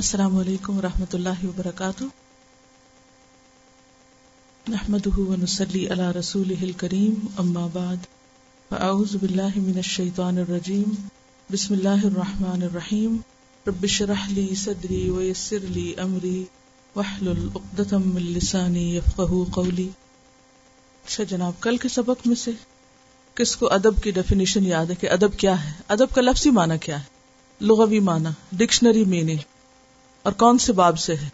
السلام علیکم و رحمۃ اللہ وبرکاتہ۔ نحمد ونسلی علی رسول کریم اما بعد، فاعوذ باللہ من الشیطان الرجیم، بسم اللہ الرحمن الرحیم۔ رب شرح لی صدری ویسر لی امری وحلل اقدتم من لسانی یفقہ قولی۔ اچھا جناب، کل کے سبق میں سے کس کو ادب کی ڈیفینیشن یاد ہے کہ ادب کیا ہے؟ ادب کا لفظی معنی کیا ہے؟ لغوی معنی ڈکشنری میننگ اور کون سے باب سے ہے؟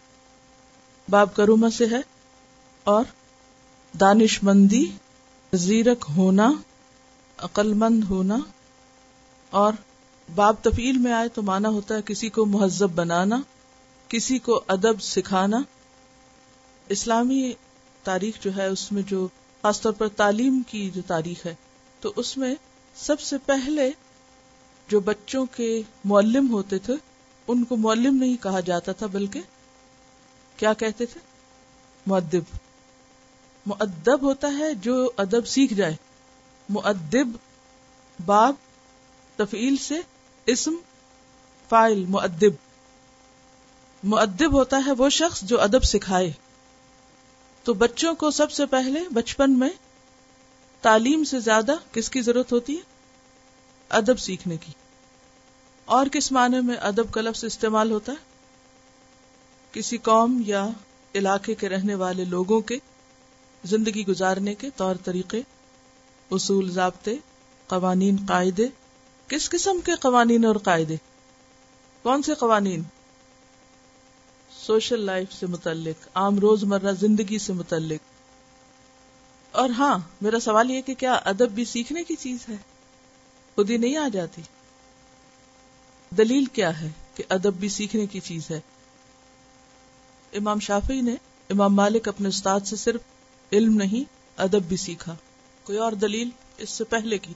باب کروما سے ہے اور دانش مندی زیرک ہونا عقل مند ہونا اور باب تفیل میں آئے تو مانا ہوتا ہے کسی کو مہذب بنانا، کسی کو ادب سکھانا۔ اسلامی تاریخ جو ہے، اس میں جو خاص طور پر تعلیم کی جو تاریخ ہے، تو اس میں سب سے پہلے جو بچوں کے معلم ہوتے تھے ان کو معلم نہیں کہا جاتا تھا، بلکہ کیا کہتے تھے؟ معدب معدب ہوتا ہے جو ادب سیکھ جائے۔ معدب باب تفیل سے اسم فائل معدب معدب ہوتا ہے وہ شخص جو ادب سکھائے۔ تو بچوں کو سب سے پہلے بچپن میں تعلیم سے زیادہ کس کی ضرورت ہوتی ہے؟ ادب سیکھنے کی۔ اور کس معنی میں ادب کا لفظ استعمال ہوتا ہے؟ کسی قوم یا علاقے کے رہنے والے لوگوں کے زندگی گزارنے کے طور طریقے، اصول، ضابطے، قوانین، قاعدے، کس قسم کے قوانین اور قاعدے؟ کون سے قوانین؟ سوشل لائف سے متعلق، عام روز مرہ زندگی سے متعلق۔ اور ہاں میرا سوال یہ کہ کیا ادب بھی سیکھنے کی چیز ہے؟ خود ہی نہیں آ جاتی۔ دلیل کیا ہے کہ ادب بھی سیکھنے کی چیز ہے؟ امام شافی نے امام مالک اپنے استاد سے صرف علم نہیں، ادب بھی سیکھا۔ کوئی اور دلیل اس سے پہلے کی؟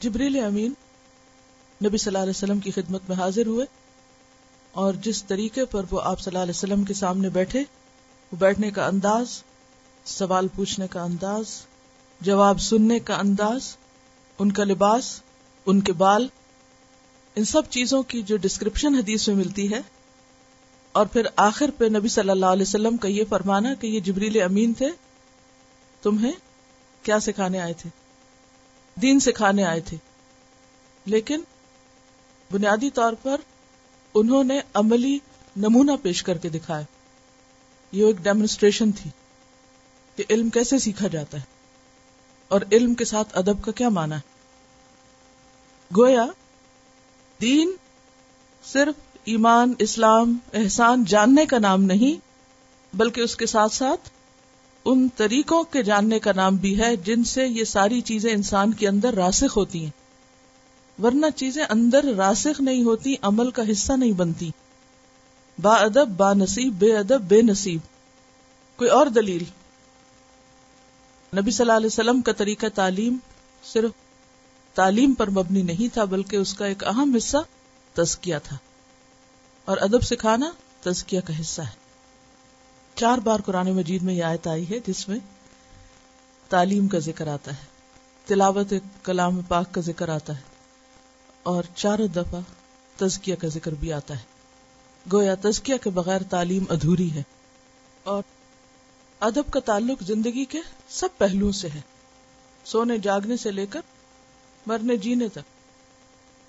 جبریل امین نبی صلی اللہ علیہ وسلم کی خدمت میں حاضر ہوئے اور جس طریقے پر وہ آپ صلی اللہ علیہ وسلم کے سامنے بیٹھے، وہ بیٹھنے کا انداز، سوال پوچھنے کا انداز، جواب سننے کا انداز، ان کا لباس، ان کے بال ان سب چیزوں کی جو ڈسکرپشن حدیث میں ملتی ہے، اور پھر آخر پہ نبی صلی اللہ علیہ وسلم کا یہ فرمانا کہ یہ جبریل امین تھے، تمہیں کیا سکھانے آئے تھے؟ دین سکھانے آئے تھے۔ لیکن بنیادی طور پر انہوں نے عملی نمونہ پیش کر کے دکھایا۔ یہ ایک ڈیمونسٹریشن تھی کہ علم کیسے سیکھا جاتا ہے، اور علم کے ساتھ ادب کا کیا مانا ہے۔ گویا دین صرف ایمان، اسلام، احسان جاننے کا نام نہیں، بلکہ اس کے ساتھ ساتھ ان طریقوں کے جاننے کا نام بھی ہے جن سے یہ ساری چیزیں انسان کے اندر راسخ ہوتی ہیں۔ ورنہ چیزیں اندر راسخ نہیں ہوتی، عمل کا حصہ نہیں بنتی۔ با ادب، با نصیب، بے ادب، بے نصیب۔ کوئی اور دلیل؟ نبی صلی اللہ علیہ وسلم کا طریقہ تعلیم صرف تعلیم پر مبنی نہیں تھا، بلکہ اس کا ایک اہم حصہ تزکیہ تھا۔ اور ادب سکھانا تزکیہ کا حصہ ہے۔ چار بار قرآن مجید میں یہ آیت آئی ہے، جس میں تعلیم کا ذکر آتا ہے، تلاوت کلام پاک کا ذکر آتا ہے، اور چاروں دفعہ تزکیہ کا ذکر بھی آتا ہے۔ گویا تزکیہ کے بغیر تعلیم ادھوری ہے۔ اور ادب کا تعلق زندگی کے سب پہلوؤں سے ہے۔ سونے جاگنے سے لے کر مرنے جینے تک۔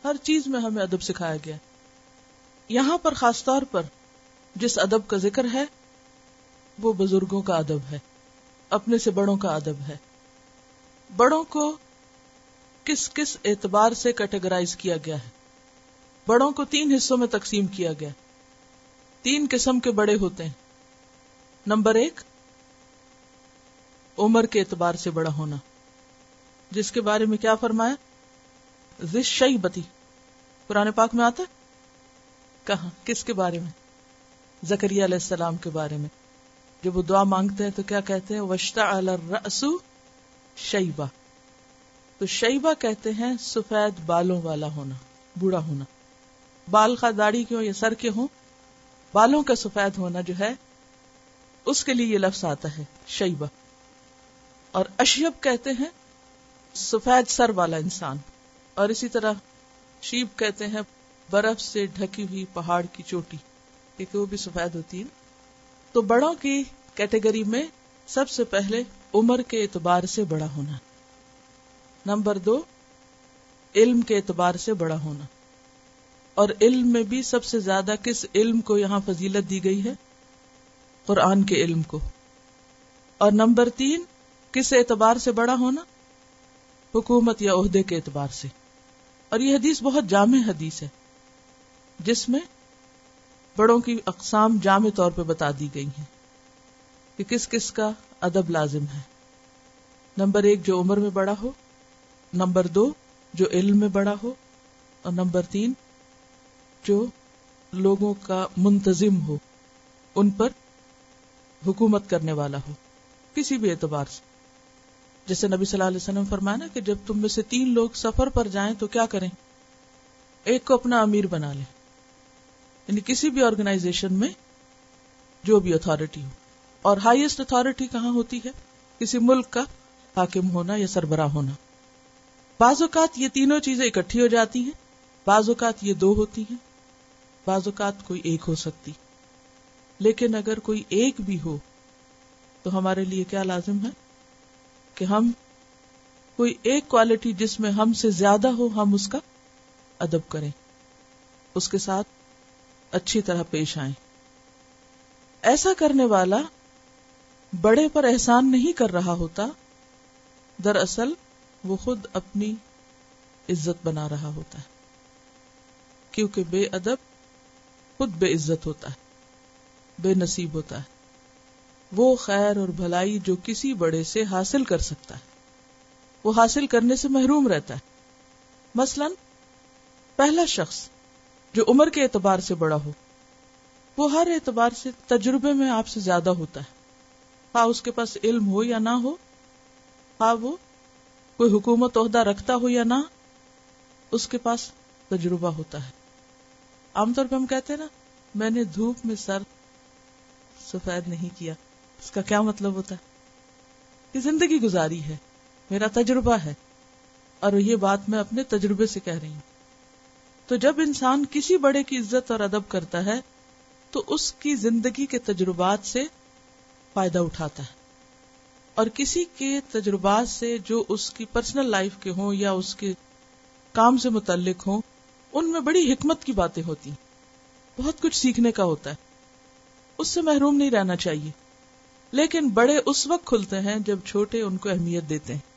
ہر چیز میں ہمیں ادب سکھایا گیا۔ یہاں پر خاص طور پر جس ادب کا ذکر ہے، وہ بزرگوں کا ادب ہے، اپنے سے بڑوں کا ادب ہے۔ بڑوں کو کس کس اعتبار سے کیٹیگرائز کیا گیا ہے؟ بڑوں کو تین حصوں میں تقسیم کیا گیا۔ تین قسم کے بڑے ہوتے ہیں۔ نمبر ایک، عمر کے اعتبار سے بڑا ہونا۔ جس کے بارے میں کیا فرمایا؟ شی بتی پرانے پاک میں آتا ہے؟ کہاں؟ کس کے بارے میں؟ زکری علیہ السلام کے بارے میں۔ جب وہ دعا مانگتے ہیں تو کیا کہتے ہیں؟ وشتا الرسو شیبا تو شیبا کہتے ہیں سفید بالوں والا ہونا، بوڑھا ہونا۔ بال کا داڑھی کیوں یا سر کے ہوں؟ بالوں کا سفید ہونا جو ہے، اس کے لیے یہ لفظ آتا ہے شیبا اور اشیب کہتے ہیں سفید سر والا انسان۔ اور اسی طرح شیب کہتے ہیں برف سے ڈھکی ہوئی پہاڑ کی چوٹی، کیونکہ وہ بھی سفید ہوتی ہے تو بڑوں کی کیٹیگری میں سب سے پہلے عمر کے اعتبار سے بڑا ہونا۔ نمبر دو، علم کے اعتبار سے بڑا ہونا۔ اور علم میں بھی سب سے زیادہ کس علم کو یہاں فضیلت دی گئی ہے؟ قرآن کے علم کو۔ اور نمبر تین، کس اعتبار سے بڑا ہونا؟ حکومت یا عہدے کے اعتبار سے۔ اور یہ حدیث بہت جامع حدیث ہے، جس میں بڑوں کی اقسام جامع طور پہ بتا دی گئی ہیں کہ کس کس کا ادب لازم ہے۔ نمبر ایک جو عمر میں بڑا ہو، نمبر دو جو علم میں بڑا ہو، اور نمبر تین جو لوگوں کا منتظم ہو، ان پر حکومت کرنے والا ہو، کسی بھی اعتبار سے۔ جیسے نبی صلی اللہ علیہ وسلم فرمانا کہ جب تم میں سے تین لوگ سفر پر جائیں تو کیا کریں؟ ایک کو اپنا امیر بنا لیں۔ یعنی کسی بھی آرگنائزیشن میں جو بھی اتارٹی ہو۔ اور ہائیسٹ اتارٹی کہاں ہوتی ہے؟ کسی ملک کا حاکم ہونا یا سربراہ ہونا۔ بعض اوقات یہ تینوں چیزیں اکٹھی ہو جاتی ہیں۔ بعض اوقات یہ دو ہوتی ہیں۔ بعض اوقات کوئی ایک ہو سکتی۔ لیکن اگر کوئی ایک بھی ہو تو ہمارے لیے کیا لازم ہے؟ کہ ہم کوئی ایک کوالٹی جس میں ہم سے زیادہ ہو، ہم اس کا ادب کریں۔ اس کے ساتھ اچھی طرح پیش آئیں۔ ایسا کرنے والا بڑے پر احسان نہیں کر رہا ہوتا، دراصل وہ خود اپنی عزت بنا رہا ہوتا ہے۔ کیونکہ بے ادب خود بے عزت ہوتا ہے، بے نصیب ہوتا ہے۔ وہ خیر اور بھلائی جو کسی بڑے سے حاصل کر سکتا ہے۔ وہ حاصل کرنے سے محروم رہتا ہے۔ مثلا، پہلا شخص جو عمر کے اعتبار سے بڑا ہو، وہ ہر اعتبار سے تجربے میں آپ سے زیادہ ہوتا ہے۔ ہاں اس کے پاس علم ہو یا نہ ہو ہاں وہ کوئی حکومت عہدہ رکھتا ہو یا نہ، اس کے پاس تجربہ ہوتا ہے۔ عام طور پہ ہم کہتے ہیں نا، میں نے دھوپ میں سر سفید نہیں کیا۔ اس کا کیا مطلب ہوتا ہے؟ کہ زندگی گزاری ہے، میرا تجربہ ہے، اور یہ بات میں اپنے تجربے سے کہہ رہی ہوں۔ تو جب انسان کسی بڑے کی عزت اور ادب کرتا ہے، تو اس کی زندگی کے تجربات سے فائدہ اٹھاتا ہے۔ اور کسی کے تجربات سے جو اس کی پرسنل لائف کے ہوں یا اس کے کام سے متعلق ہوں، ان میں بڑی حکمت کی باتیں ہوتی بہت کچھ سیکھنے کا ہوتا ہے۔ اس سے محروم نہیں رہنا چاہیے۔ لیکن بڑے اس وقت کھلتے ہیں جب چھوٹے ان کو اہمیت دیتے ہیں۔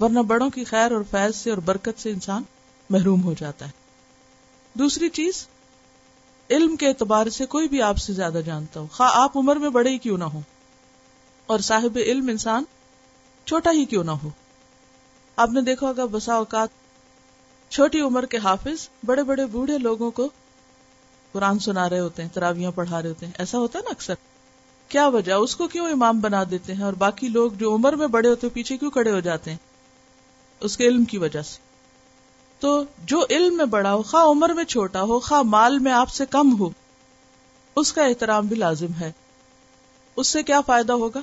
ورنہ بڑوں کی خیر اور فیض سے اور برکت سے انسان محروم ہو جاتا ہے۔ دوسری چیز، علم کے اعتبار سے کوئی بھی آپ سے زیادہ جانتا ہو۔ خواہ آپ عمر میں بڑے ہی کیوں نہ ہو اور صاحب علم انسان چھوٹا ہی کیوں نہ ہو۔ آپ نے دیکھا ہوگا بسا اوقات، چھوٹی عمر کے حافظ بڑے بڑے بوڑھے لوگوں کو قرآن سنا رہے ہوتے ہیں، تراویاں پڑھا رہے ہوتے ہیں۔ ایسا ہوتا ہے نا اکثر؟ کیا وجہ اس کو کیوں امام بنا دیتے ہیں اور باقی لوگ جو عمر میں بڑے ہوتے پیچھے کیوں کھڑے ہو جاتے ہیں؟ اس کے علم کی وجہ سے۔ تو جو علم میں بڑا ہو، خواہ عمر میں چھوٹا ہو، خواہ مال میں آپ سے کم ہو، اس کا احترام بھی لازم ہے۔ اس سے کیا فائدہ ہوگا؟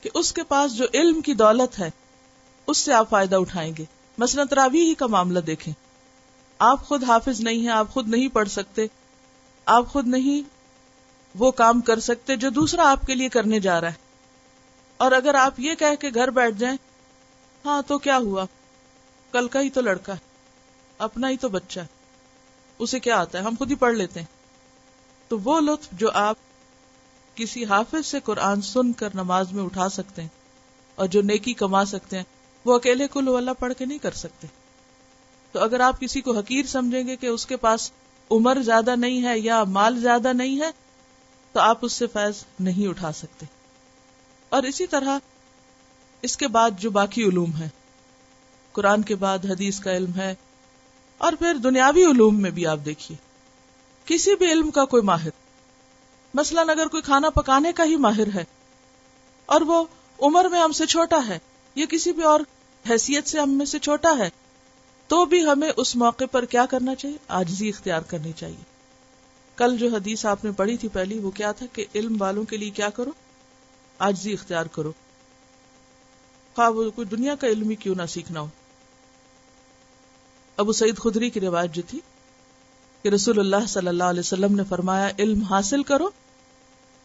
کہ اس کے پاس جو علم کی دولت ہے، اس سے آپ فائدہ اٹھائیں گے۔ مثلا تراوی ہی کا معاملہ دیکھیں۔ آپ خود حافظ نہیں ہیں، آپ خود نہیں پڑھ سکتے۔ آپ خود نہیں وہ کام کر سکتے جو دوسرا آپ کے لیے کرنے جا رہا ہے۔ اور اگر آپ یہ کہہ کے گھر بیٹھ جائیں ہاں تو کیا ہوا؟ کل کا ہی تو لڑکا ہے، اپنا ہی تو بچہ ہے۔ اسے کیا آتا ہے؟ ہم خود ہی پڑھ لیتے ہیں۔ تو وہ لطف جو آپ کسی حافظ سے قرآن سن کر نماز میں اٹھا سکتے ہیں اور جو نیکی کما سکتے ہیں، وہ اکیلے کل اللہ پڑھ کے نہیں کر سکتے۔ تو اگر آپ کسی کو حقیر سمجھیں گے کہ اس کے پاس عمر زیادہ نہیں ہے یا مال زیادہ نہیں ہے تو آپ اس سے فیض نہیں اٹھا سکتے۔ اور اسی طرح اس کے بعد جو باقی علوم ہے قرآن کے بعد حدیث کا علم ہے، اور پھر دنیاوی علوم میں بھی آپ دیکھیے۔ کسی بھی علم کا کوئی ماہر، مثلا اگر کوئی کھانا پکانے کا ہی ماہر ہے، اور وہ عمر میں ہم سے چھوٹا ہے، یا کسی بھی اور حیثیت سے ہم میں سے چھوٹا ہے، تو بھی ہمیں اس موقع پر کیا کرنا چاہیے؟ آجزی اختیار کرنی چاہیے۔ کل جو حدیث آپ نے پڑھی تھی پہلی، وہ کیا تھا کہ علم والوں کے لیے کیا کرو؟ آجزی اختیار کرو۔ خواہ وہ کوئی دنیا کا علم ہی کیوں نہ سیکھنا ہو۔ ابو سعید خدری کی روایت جو تھی کہ رسول اللہ صلی اللہ علیہ وسلم نے فرمایا، علم حاصل کرو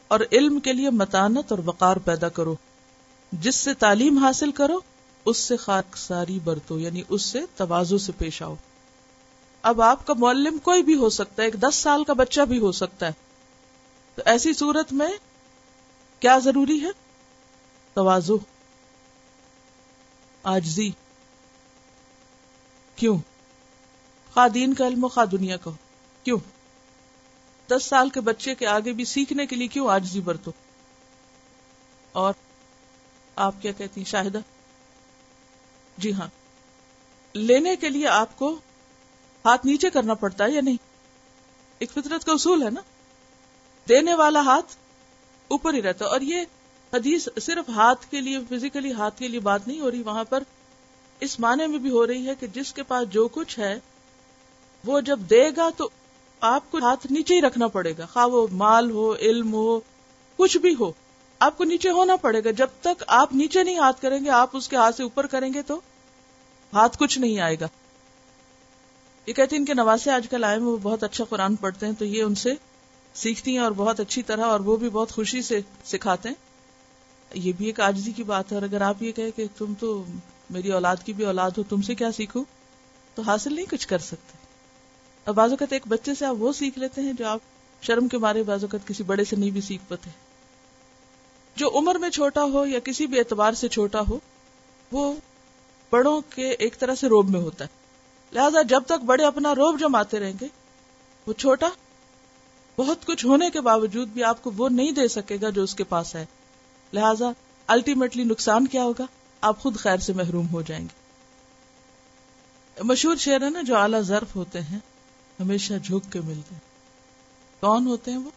اور علم کے لیے متانت اور وقار پیدا کرو۔ جس سے تعلیم حاصل کرو، اس سے خاک ساری برتو یعنی اس سے توازو سے پیش آؤ۔ اب آپ کا معلم کوئی بھی ہو سکتا ہے، ایک دس سال کا بچہ بھی ہو سکتا ہے۔ تو ایسی صورت میں کیا ضروری ہے؟ توازو۔ آجزی۔ کیوں؟ خواہ دین کا علم خواہ دنیا کا کیوں؟ دس سال کے بچے کے آگے بھی سیکھنے کے لیے کیوں آجزی برتو؟ اور آپ کیا کہتی ہیں؟ شاہدہ۔ جی ہاں۔ لینے کے لیے آپ کو ہاتھ نیچے کرنا پڑتا ہے یا نہیں؟ ایک فطرت کا اصول ہے نا؟ دینے والا ہاتھ اوپر ہی رہتا اور یہ حدیث صرف ہاتھ کے لیے فزیکلی ہاتھ کے لیے بات نہیں ہو رہی، وہاں پر اس معنی میں بھی ہو رہی ہے کہ جس کے پاس جو کچھ ہے، وہ جب دے گا تو آپ کو ہاتھ نیچے ہی رکھنا پڑے گا۔ خواہ وہ مال ہو، علم ہو، کچھ بھی ہو، آپ کو نیچے ہونا پڑے گا۔ جب تک آپ نیچے نہیں ہاتھ کریں گے، آپ اس کے ہاتھ سے اوپر کریں گے تو ہاتھ کچھ نہیں آئے گا۔ یہ کہتے ہیں ان کے نواسے آج کل آئے وہ بہت اچھا قرآن پڑھتے ہیں، تو یہ ان سے سیکھتی ہیں اور بہت اچھی طرح اور وہ بھی بہت خوشی سے سکھاتے ہیں۔ یہ بھی ایک آجزی کی بات ہے۔ اور اگر آپ یہ کہیں کہ تم تو میری اولاد کی بھی اولاد ہو، تم سے کیا سیکھو تو حاصل نہیں کچھ کر سکتے۔ اب بعض اوقات ایک بچے سے آپ وہ سیکھ لیتے ہیں جو آپ شرم کے مارے بعض اوقات کسی بڑے سے نہیں بھی سیکھ پاتے۔ جو عمر میں چھوٹا ہو یا کسی بھی اعتبار سے چھوٹا ہو، وہ بڑوں کے ایک طرح سے روب میں ہوتا ہے۔ لہذا جب تک بڑے اپنا روب جماتے رہیں گے، وہ چھوٹا، بہت کچھ ہونے کے باوجود بھی آپ کو وہ نہیں دے سکے گا جو اس کے پاس ہے۔ لہذا الٹیمیٹلی نقصان کیا ہوگا؟ آپ خود خیر سے محروم ہو جائیں گے۔ مشہور شعر ہے نا، جو اعلیٰ ظرف ہوتے ہیں، ہمیشہ جھک کے ملتے ہیں۔ کون ہوتے ہیں وہ؟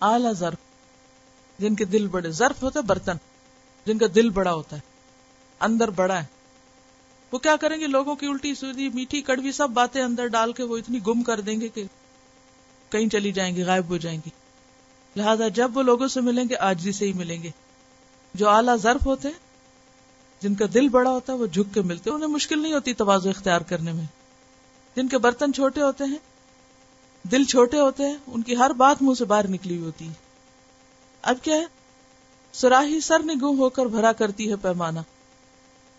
اعلی ظرف۔ جن کے دل بڑے ظرف ہوتا ہے برتن۔ جن کا دل بڑا ہوتا ہے، اندر بڑا ہے۔ وہ کیا کریں گے؟ لوگوں کی الٹی سیدھی میٹھی کڑوی سب باتیں اندر ڈال کے وہ اتنی گم کر دیں گے کہ کہیں چلی جائیں گی، غائب ہو جائیں گی۔ لہذا جب وہ لوگوں سے ملیں گے، آجزی سے ہی ملیں گے۔ جو اعلیٰ ظرف ہوتے ہیں، جن کا دل بڑا ہوتا ہے، وہ جھک کے ملتے انہیں مشکل نہیں ہوتی توازو اختیار کرنے میں۔ جن کے برتن چھوٹے ہوتے ہیں، دل چھوٹے ہوتے ہیں، ان کی ہر بات منہ سے باہر نکلی ہوئی ہوتی ہے۔ اب کیا ہے؟ سراہی سر نگو ہو کر بھرا کرتی ہے پیمانہ۔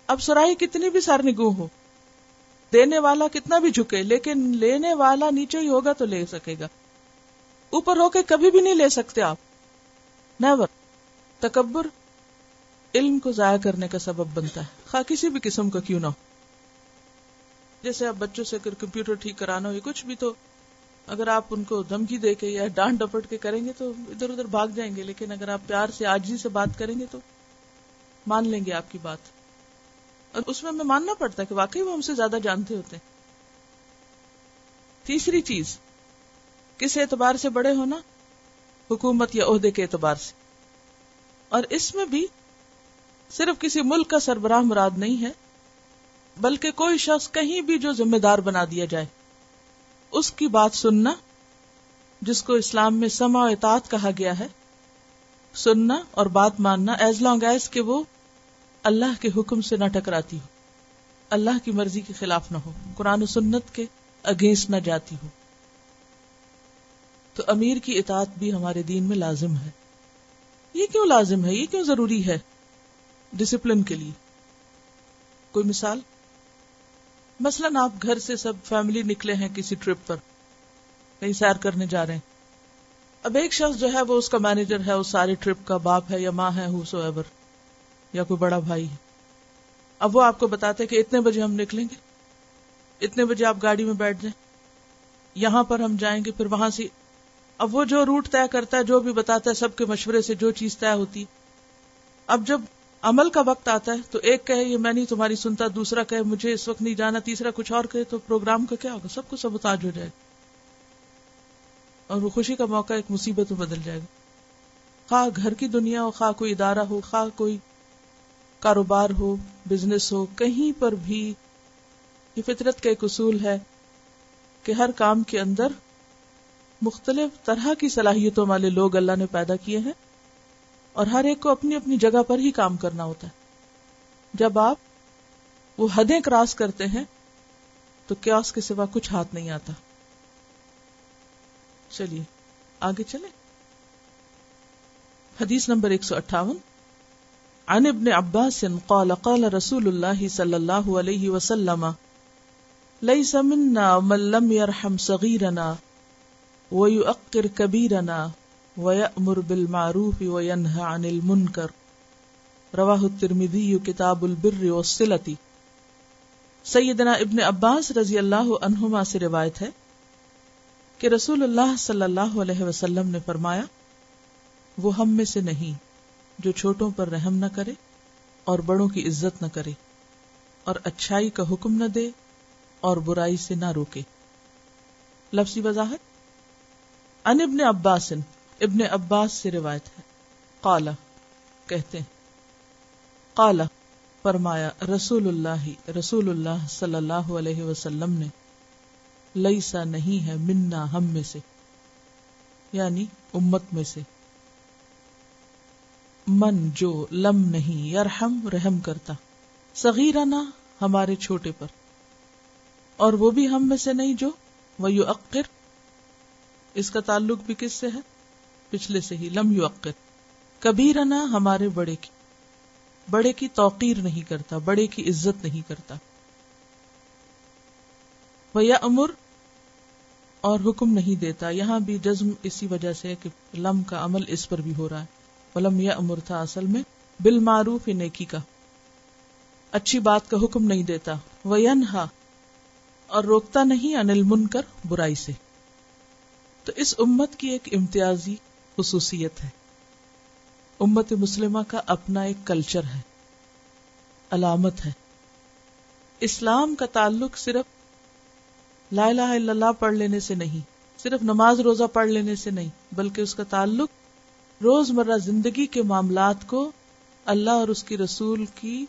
اب سراہی کتنی بھی سرنگو ہو، دینے والا کتنا بھی جھکے، لیکن لینے والا نیچے ہی ہوگا تو لے سکے گا۔ اوپر ہو کے کبھی بھی نہیں لے سکتے آپ۔ نیور تکبر علم کو ضائع کرنے کا سبب بنتا ہے۔ خواہ کسی بھی قسم کا کیوں نہ ہو۔ جیسے آپ بچوں سے اگر کمپیوٹر ٹھیک کرانا ہو یا کچھ بھی تو اگر آپ ان کو دھمکی دے کے یا ڈانٹ ڈپٹ کے کریں گے تو ادھر ادھر بھاگ جائیں گے، لیکن اگر آپ پیار سے آجی سے بات کریں گے تو مان لیں گے آپ کی بات۔ اور اس میں ہمیں ماننا پڑتا ہے کہ واقعی وہ ہم سے زیادہ جانتے ہوتے ہیں۔ تیسری چیز، کس اعتبار سے بڑے ہونا؟ حکومت یا عہدے کے اعتبار سے۔ اور اس میں بھی صرف کسی ملک کا سربراہ مراد نہیں ہے، بلکہ کوئی شخص کہیں بھی جو ذمہ دار بنا دیا جائے۔ اس کی بات سننا، جس کو اسلام میں سما اطاعت کہا گیا ہے، سننا اور بات ماننا ایز لانگ ایز کہ وہ اللہ کے حکم سے نہ ٹکراتی ہو اللہ کی مرضی کے خلاف نہ ہو قرآن و سنت کے اگینسٹ نہ جاتی ہو تو امیر کی اطاعت بھی ہمارے دین میں لازم ہے۔ یہ کیوں لازم ہے؟ یہ کیوں ضروری ہے؟ ڈسپلن کے لیے۔ کوئی مثال؟ مثلاً آپ گھر سے سب فیملی نکلے ہیں کسی ٹرپ پر۔ کہیں سیر کرنے جا رہے ہیں۔ اب ایک شخص جو ہے وہ اس کا مینیجر ہے اس سارے ٹرپ کا باپ ہے یا ماں ہے ہو سو ایور یا کوئی بڑا بھائی ہے۔ اب وہ آپ کو بتاتے کہ اتنے بجے ہم نکلیں گے۔ اتنے بجے آپ گاڑی میں بیٹھ جائیں۔ یہاں پر ہم جائیں گے، پھر وہاں سے۔ اب وہ جو روٹ طے کرتا ہے، جو بھی بتاتا ہے، سب کے مشورے سے جو چیز طے ہوتی۔ اب جب عمل کا وقت آتا ہے، تو ایک کہے، یہ میں نہیں تمہاری سنتا، دوسرا کہے، مجھے اس وقت نہیں جانا، تیسرا کچھ اور کہے، تو پروگرام کا کیا ہوگا؟ سب کو سبتاج ہو جائے گا۔ اور وہ خوشی کا موقع، ایک مصیبت میں بدل جائے گا۔ خواہ گھر کی دنیا ہو، خواہ کوئی ادارہ ہو، خواہ کوئی کاروبار ہو بزنس ہو، کہیں پر بھی یہ فطرت کا ایک اصول ہے کہ ہر کام کے اندر مختلف طرح کی صلاحیتوں والے لوگ اللہ نے پیدا کیے ہیں اور ہر ایک کو اپنی اپنی جگہ پر ہی کام کرنا ہوتا ہے۔ جب آپ وہ حدیں کراس کرتے ہیں تو کیوس کے سوا کچھ ہاتھ نہیں آتا۔ چلیے، آگے چلے حدیث نمبر ایک سو اٹھاون۔ عن ابن عباس قال قال رسول الله صلى الله عليه وسلم ليس منا من لم يرحم صغيرنا ويؤقر كبيرنا ويأمر بالمعروف وينهى عن المنكر رواه الترمذي كتاب البر والصلة سیدنا ابن عباس رضی اللہ عنہما سے روایت ہے کہ رسول اللہ صلی اللہ علیہ وسلم نے فرمایا، وہ ہم میں سے نہیں جو چھوٹوں پر رحم نہ کرے اور بڑوں کی عزت نہ کرے اور اچھائی کا حکم نہ دے اور برائی سے نہ روکے۔ لفظی وضاحت؟ ان ابن عباس ابن عباس سے روایت ہے۔ قالا کہتے ہیں۔ قالا فرمایا، رسول اللہ رسول اللہ صلی اللہ علیہ وسلم نے لئیسا نہیں ہے منا ہم میں سے یعنی امت میں سے۔ من جو لم نہیں، یرحم، رحم کرتا۔ صغیرنا ہمارے چھوٹے پر۔ اور وہ بھی ہم میں سے نہیں جو وہ یو عقر اس کا تعلق بھی کس سے ہے؟ پچھلے سے ہی، لم یو عقر کبیرنا ہمارے بڑے کی۔ بڑے کی توقیر نہیں کرتا، بڑے کی عزت نہیں کرتا۔ وہ امر اور حکم نہیں دیتا۔ یہاں بھی جزم اسی وجہ سے کہ لم کا عمل اس پر بھی ہو رہا ہے۔ ولم یا امر تھا اصل میں بالمعروف نیکی کا۔ اچھی بات کا حکم نہیں دیتا۔ وہ اور روکتا نہیں انل من کر برائی سے۔ تو اس امت کی ایک امتیازی خصوصیت ہے۔ امت مسلمہ کا اپنا ایک کلچر ہے۔ علامت ہے۔ اسلام کا تعلق صرف لا الہ الا اللہ پڑھ لینے سے نہیں، صرف نماز روزہ پڑھ لینے سے نہیں، بلکہ اس کا تعلق روز مرہ زندگی کے معاملات کو اللہ اور اس کی رسول کی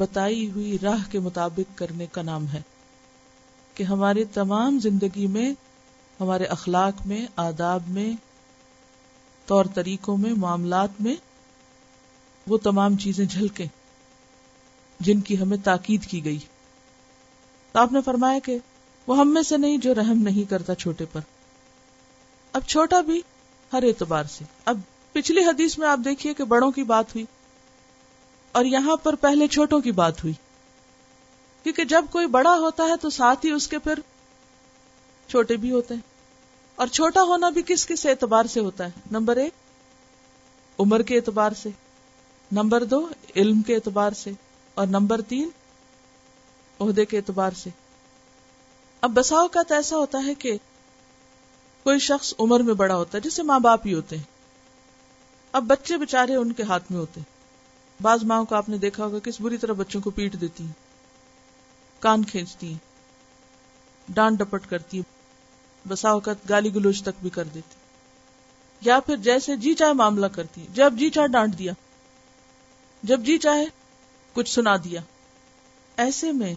بتائی ہوئی راہ کے مطابق کرنے کا نام ہے کہ ہماری تمام زندگی میں، ہمارے اخلاق میں، آداب میں، طور طریقوں میں، معاملات میں وہ تمام چیزیں جھلکیں جن کی ہمیں تاکید کی گئی۔ تو آپ نے فرمایا کہ وہ ہم میں سے نہیں جو رحم نہیں کرتا چھوٹے پر۔ اب چھوٹا بھی ہر اعتبار سے۔ اب پچھلی حدیث میں آپ دیکھیے کہ بڑوں کی بات ہوئی اور یہاں پر پہلے چھوٹوں کی بات ہوئی۔ کیونکہ جب کوئی بڑا ہوتا ہے تو ساتھ ہی اس کے پھر چھوٹے بھی ہوتے ہیں۔ اور چھوٹا ہونا بھی کس کس اعتبار سے ہوتا ہے؟ نمبر ایک، عمر کے اعتبار سے۔ نمبر دو، علم کے اعتبار سے۔ اور نمبر تین، عہدے کے اعتبار سے۔ اب بسا اوقات ایسا ہوتا ہے کہ کوئی شخص عمر میں بڑا ہوتا ہے جسے ماں باپ ہی ہوتے ہیں۔ اب بچے بےچارے ان کے ہاتھ میں ہوتے ہیں۔ بعض ماں کو آپ نے دیکھا ہوگا کس بری طرح بچوں کو پیٹ دیتی ہیں، کان کھینچتی ہیں، ڈانٹ ڈپٹ کرتی ہیں، بسا اوقات گالی گلوچ تک بھی کر دیتی یا پھر جیسے جی چاہے معاملہ کرتی جب جی چاہے ڈانٹ دیا، جب جی چاہے کچھ سنا دیا۔ ایسے میں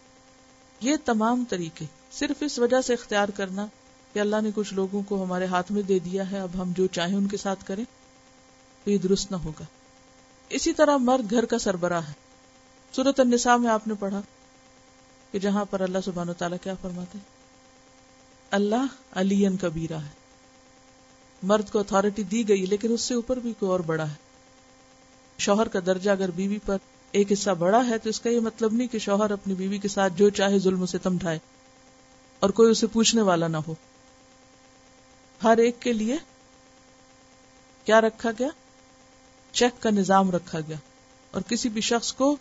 یہ تمام طریقے صرف اس وجہ سے اختیار کرنا کہ اللہ نے کچھ لوگوں کو ہمارے ہاتھ میں دے دیا ہے، اب ہم جو چاہیں ان کے ساتھ کریں، تو یہ درست نہ ہوگا۔ اسی طرح مرد گھر کا سربراہ ہے۔ سورت النساء میں آپ نے پڑھا کہ جہاں پر اللہ سبحانہ تعالیٰ کیا فرماتے اللہ علی کبیرہ ہے۔ مرد کو اتارٹی دی گئی، لیکن اس سے اوپر بھی کوئی اور بڑا ہے۔ شوہر کا درجہ اگر بیوی پر ایک حصہ بڑا ہے، تو اس کا یہ مطلب نہیں کہ شوہر اپنی بیوی کے ساتھ جو چاہے ظلم سے تم ڈھائے اور کوئی اسے پوچھنے والا نہ ہو۔ ہر ایک کے لیے کیا رکھا گیا؟ چیک کا نظام رکھا گیا۔ اور کسی بھی شخص کو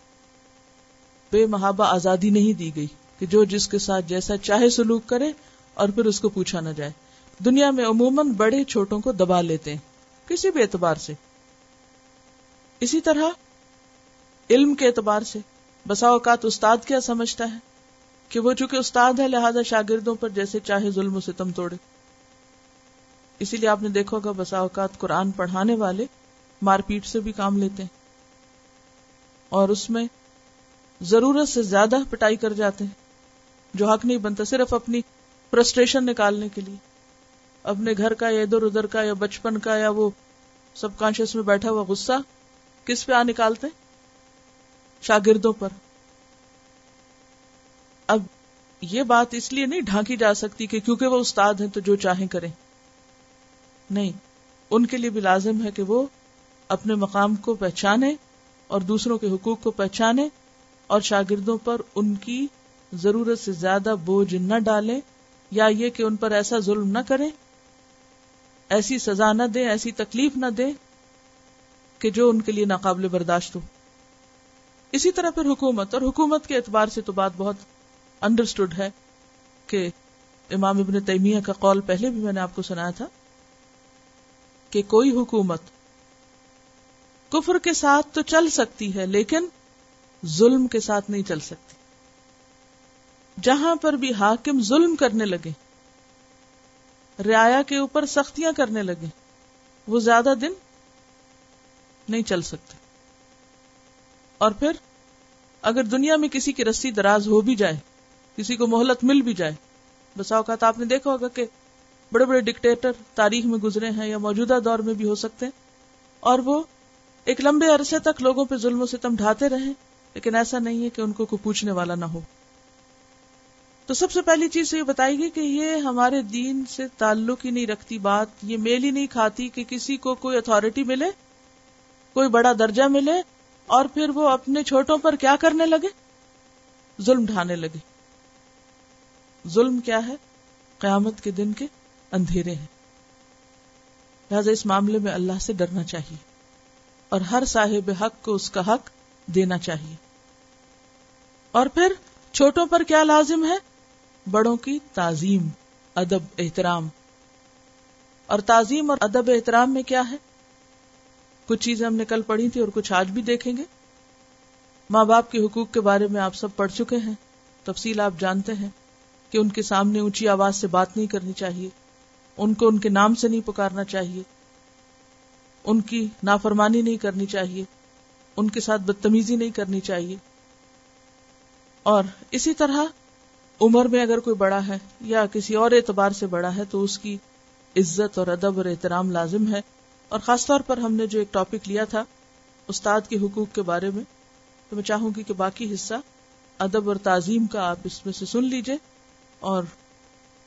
بے محابہ آزادی نہیں دی گئی کہ جو جس کے ساتھ جیسا چاہے سلوک کرے اور پھر اس کو پوچھا نہ جائے۔ دنیا میں عموماً بڑے چھوٹوں کو دبا لیتے ہیں، کسی بھی اعتبار سے۔ اسی طرح علم کے اعتبار سے بسا اوقات استاد کیا سمجھتا ہے کہ وہ چونکہ استاد ہے لہذا شاگردوں پر جیسے چاہے ظلم و ستم توڑے۔ اسی لیے آپ نے دیکھو گا بسا اوقات قرآن پڑھانے والے مار پیٹ سے بھی کام لیتے ہیں اور اس میں ضرورت سے زیادہ پٹائی کر جاتے ہیں جو حق نہیں بنتا، صرف اپنی فرسٹریشن نکالنے کے لیے۔ اپنے گھر کا یا ادھر ادھر کا یا بچپن کا یا وہ سب کانشیس میں بیٹھا ہوا غصہ کس پہ آ نکالتے؟ شاگردوں پر۔ اب یہ بات اس لیے نہیں ڈھانکی جا سکتی کہ کیونکہ وہ استاد ہیں تو جو چاہیں کریں۔ نہیں۔ ان کے لیے بھی لازم ہے کہ وہ اپنے مقام کو پہچانے اور دوسروں کے حقوق کو پہچانے اور شاگردوں پر ان کی ضرورت سے زیادہ بوجھ نہ ڈالیں یا یہ کہ ان پر ایسا ظلم نہ کریں۔ ایسی سزا نہ دیں، ایسی تکلیف نہ دیں کہ جو ان کے لیے ناقابل برداشت ہو۔ اسی طرح پھر حکومت، اور حکومت کے اعتبار سے تو بات بہت انڈرسٹوڈ ہے کہ امام ابن تیمیہ کا قول پہلے بھی میں نے آپ کو سنایا تھا۔ کہ کوئی حکومت کفر کے ساتھ تو چل سکتی ہے، لیکن ظلم کے ساتھ نہیں چل سکتی۔ جہاں پر بھی حاکم ظلم کرنے لگے، رعایا کے اوپر سختیاں کرنے لگے، وہ زیادہ دن نہیں چل سکتے۔ اور پھر اگر دنیا میں کسی کی رسی دراز ہو بھی جائے، کسی کو مہلت مل بھی جائے، بسا اوقات آپ نے دیکھا ہوگا کہ بڑے بڑے ڈکٹیٹر تاریخ میں گزرے ہیں یا موجودہ دور میں بھی ہو سکتے ہیں۔ اور وہ ایک لمبے عرصے تک لوگوں پہ ظلم و ستم ڈھاتے رہے، لیکن ایسا نہیں ہے کہ ان کو کوئی پوچھنے والا نہ ہو۔ تو سب سے پہلی چیز یہ بتائی گئی کہ یہ ہمارے دین سے تعلق ہی نہیں رکھتی بات، یہ میل ہی نہیں کھاتی کہ کسی کو کوئی اتارٹی ملے، کوئی بڑا درجہ ملے، اور پھر وہ اپنے چھوٹوں پر کیا کرنے لگے؟ ظلم ڈھانے لگے۔ ظلم کیا ہے؟ قیامت کے دن کے اندھیرے ہیں۔ لہذا اس معاملے میں اللہ سے ڈرنا چاہیے اور ہر صاحب حق کو اس کا حق دینا چاہیے۔ اور پھر چھوٹوں پر کیا لازم ہے؟ بڑوں کی تعظیم، ادب، احترام۔ اور تعظیم اور ادب، احترام میں کیا ہے؟ کچھ چیزیں ہم نے کل پڑھی تھی اور کچھ آج بھی دیکھیں گے۔ ماں باپ کے حقوق کے بارے میں آپ سب پڑھ چکے ہیں۔ تفصیل آپ جانتے ہیں کہ ان کے سامنے اونچی آواز سے بات نہیں کرنی چاہیے۔ ان کو ان کے نام سے نہیں پکارنا چاہیے۔ ان کی نافرمانی نہیں کرنی چاہیے۔ ان کے ساتھ بدتمیزی نہیں کرنی چاہیے۔ اور اسی طرح عمر میں اگر کوئی بڑا ہے یا کسی اور اعتبار سے بڑا ہے تو اس کی عزت اور ادب اور احترام لازم ہے۔ اور خاص طور پر ہم نے جو ایک ٹاپک لیا تھا استاد کے حقوق کے بارے میں، تو میں چاہوں گی کہ باقی حصہ ادب اور تعظیم کا آپ اس میں سے سن لیجیے اور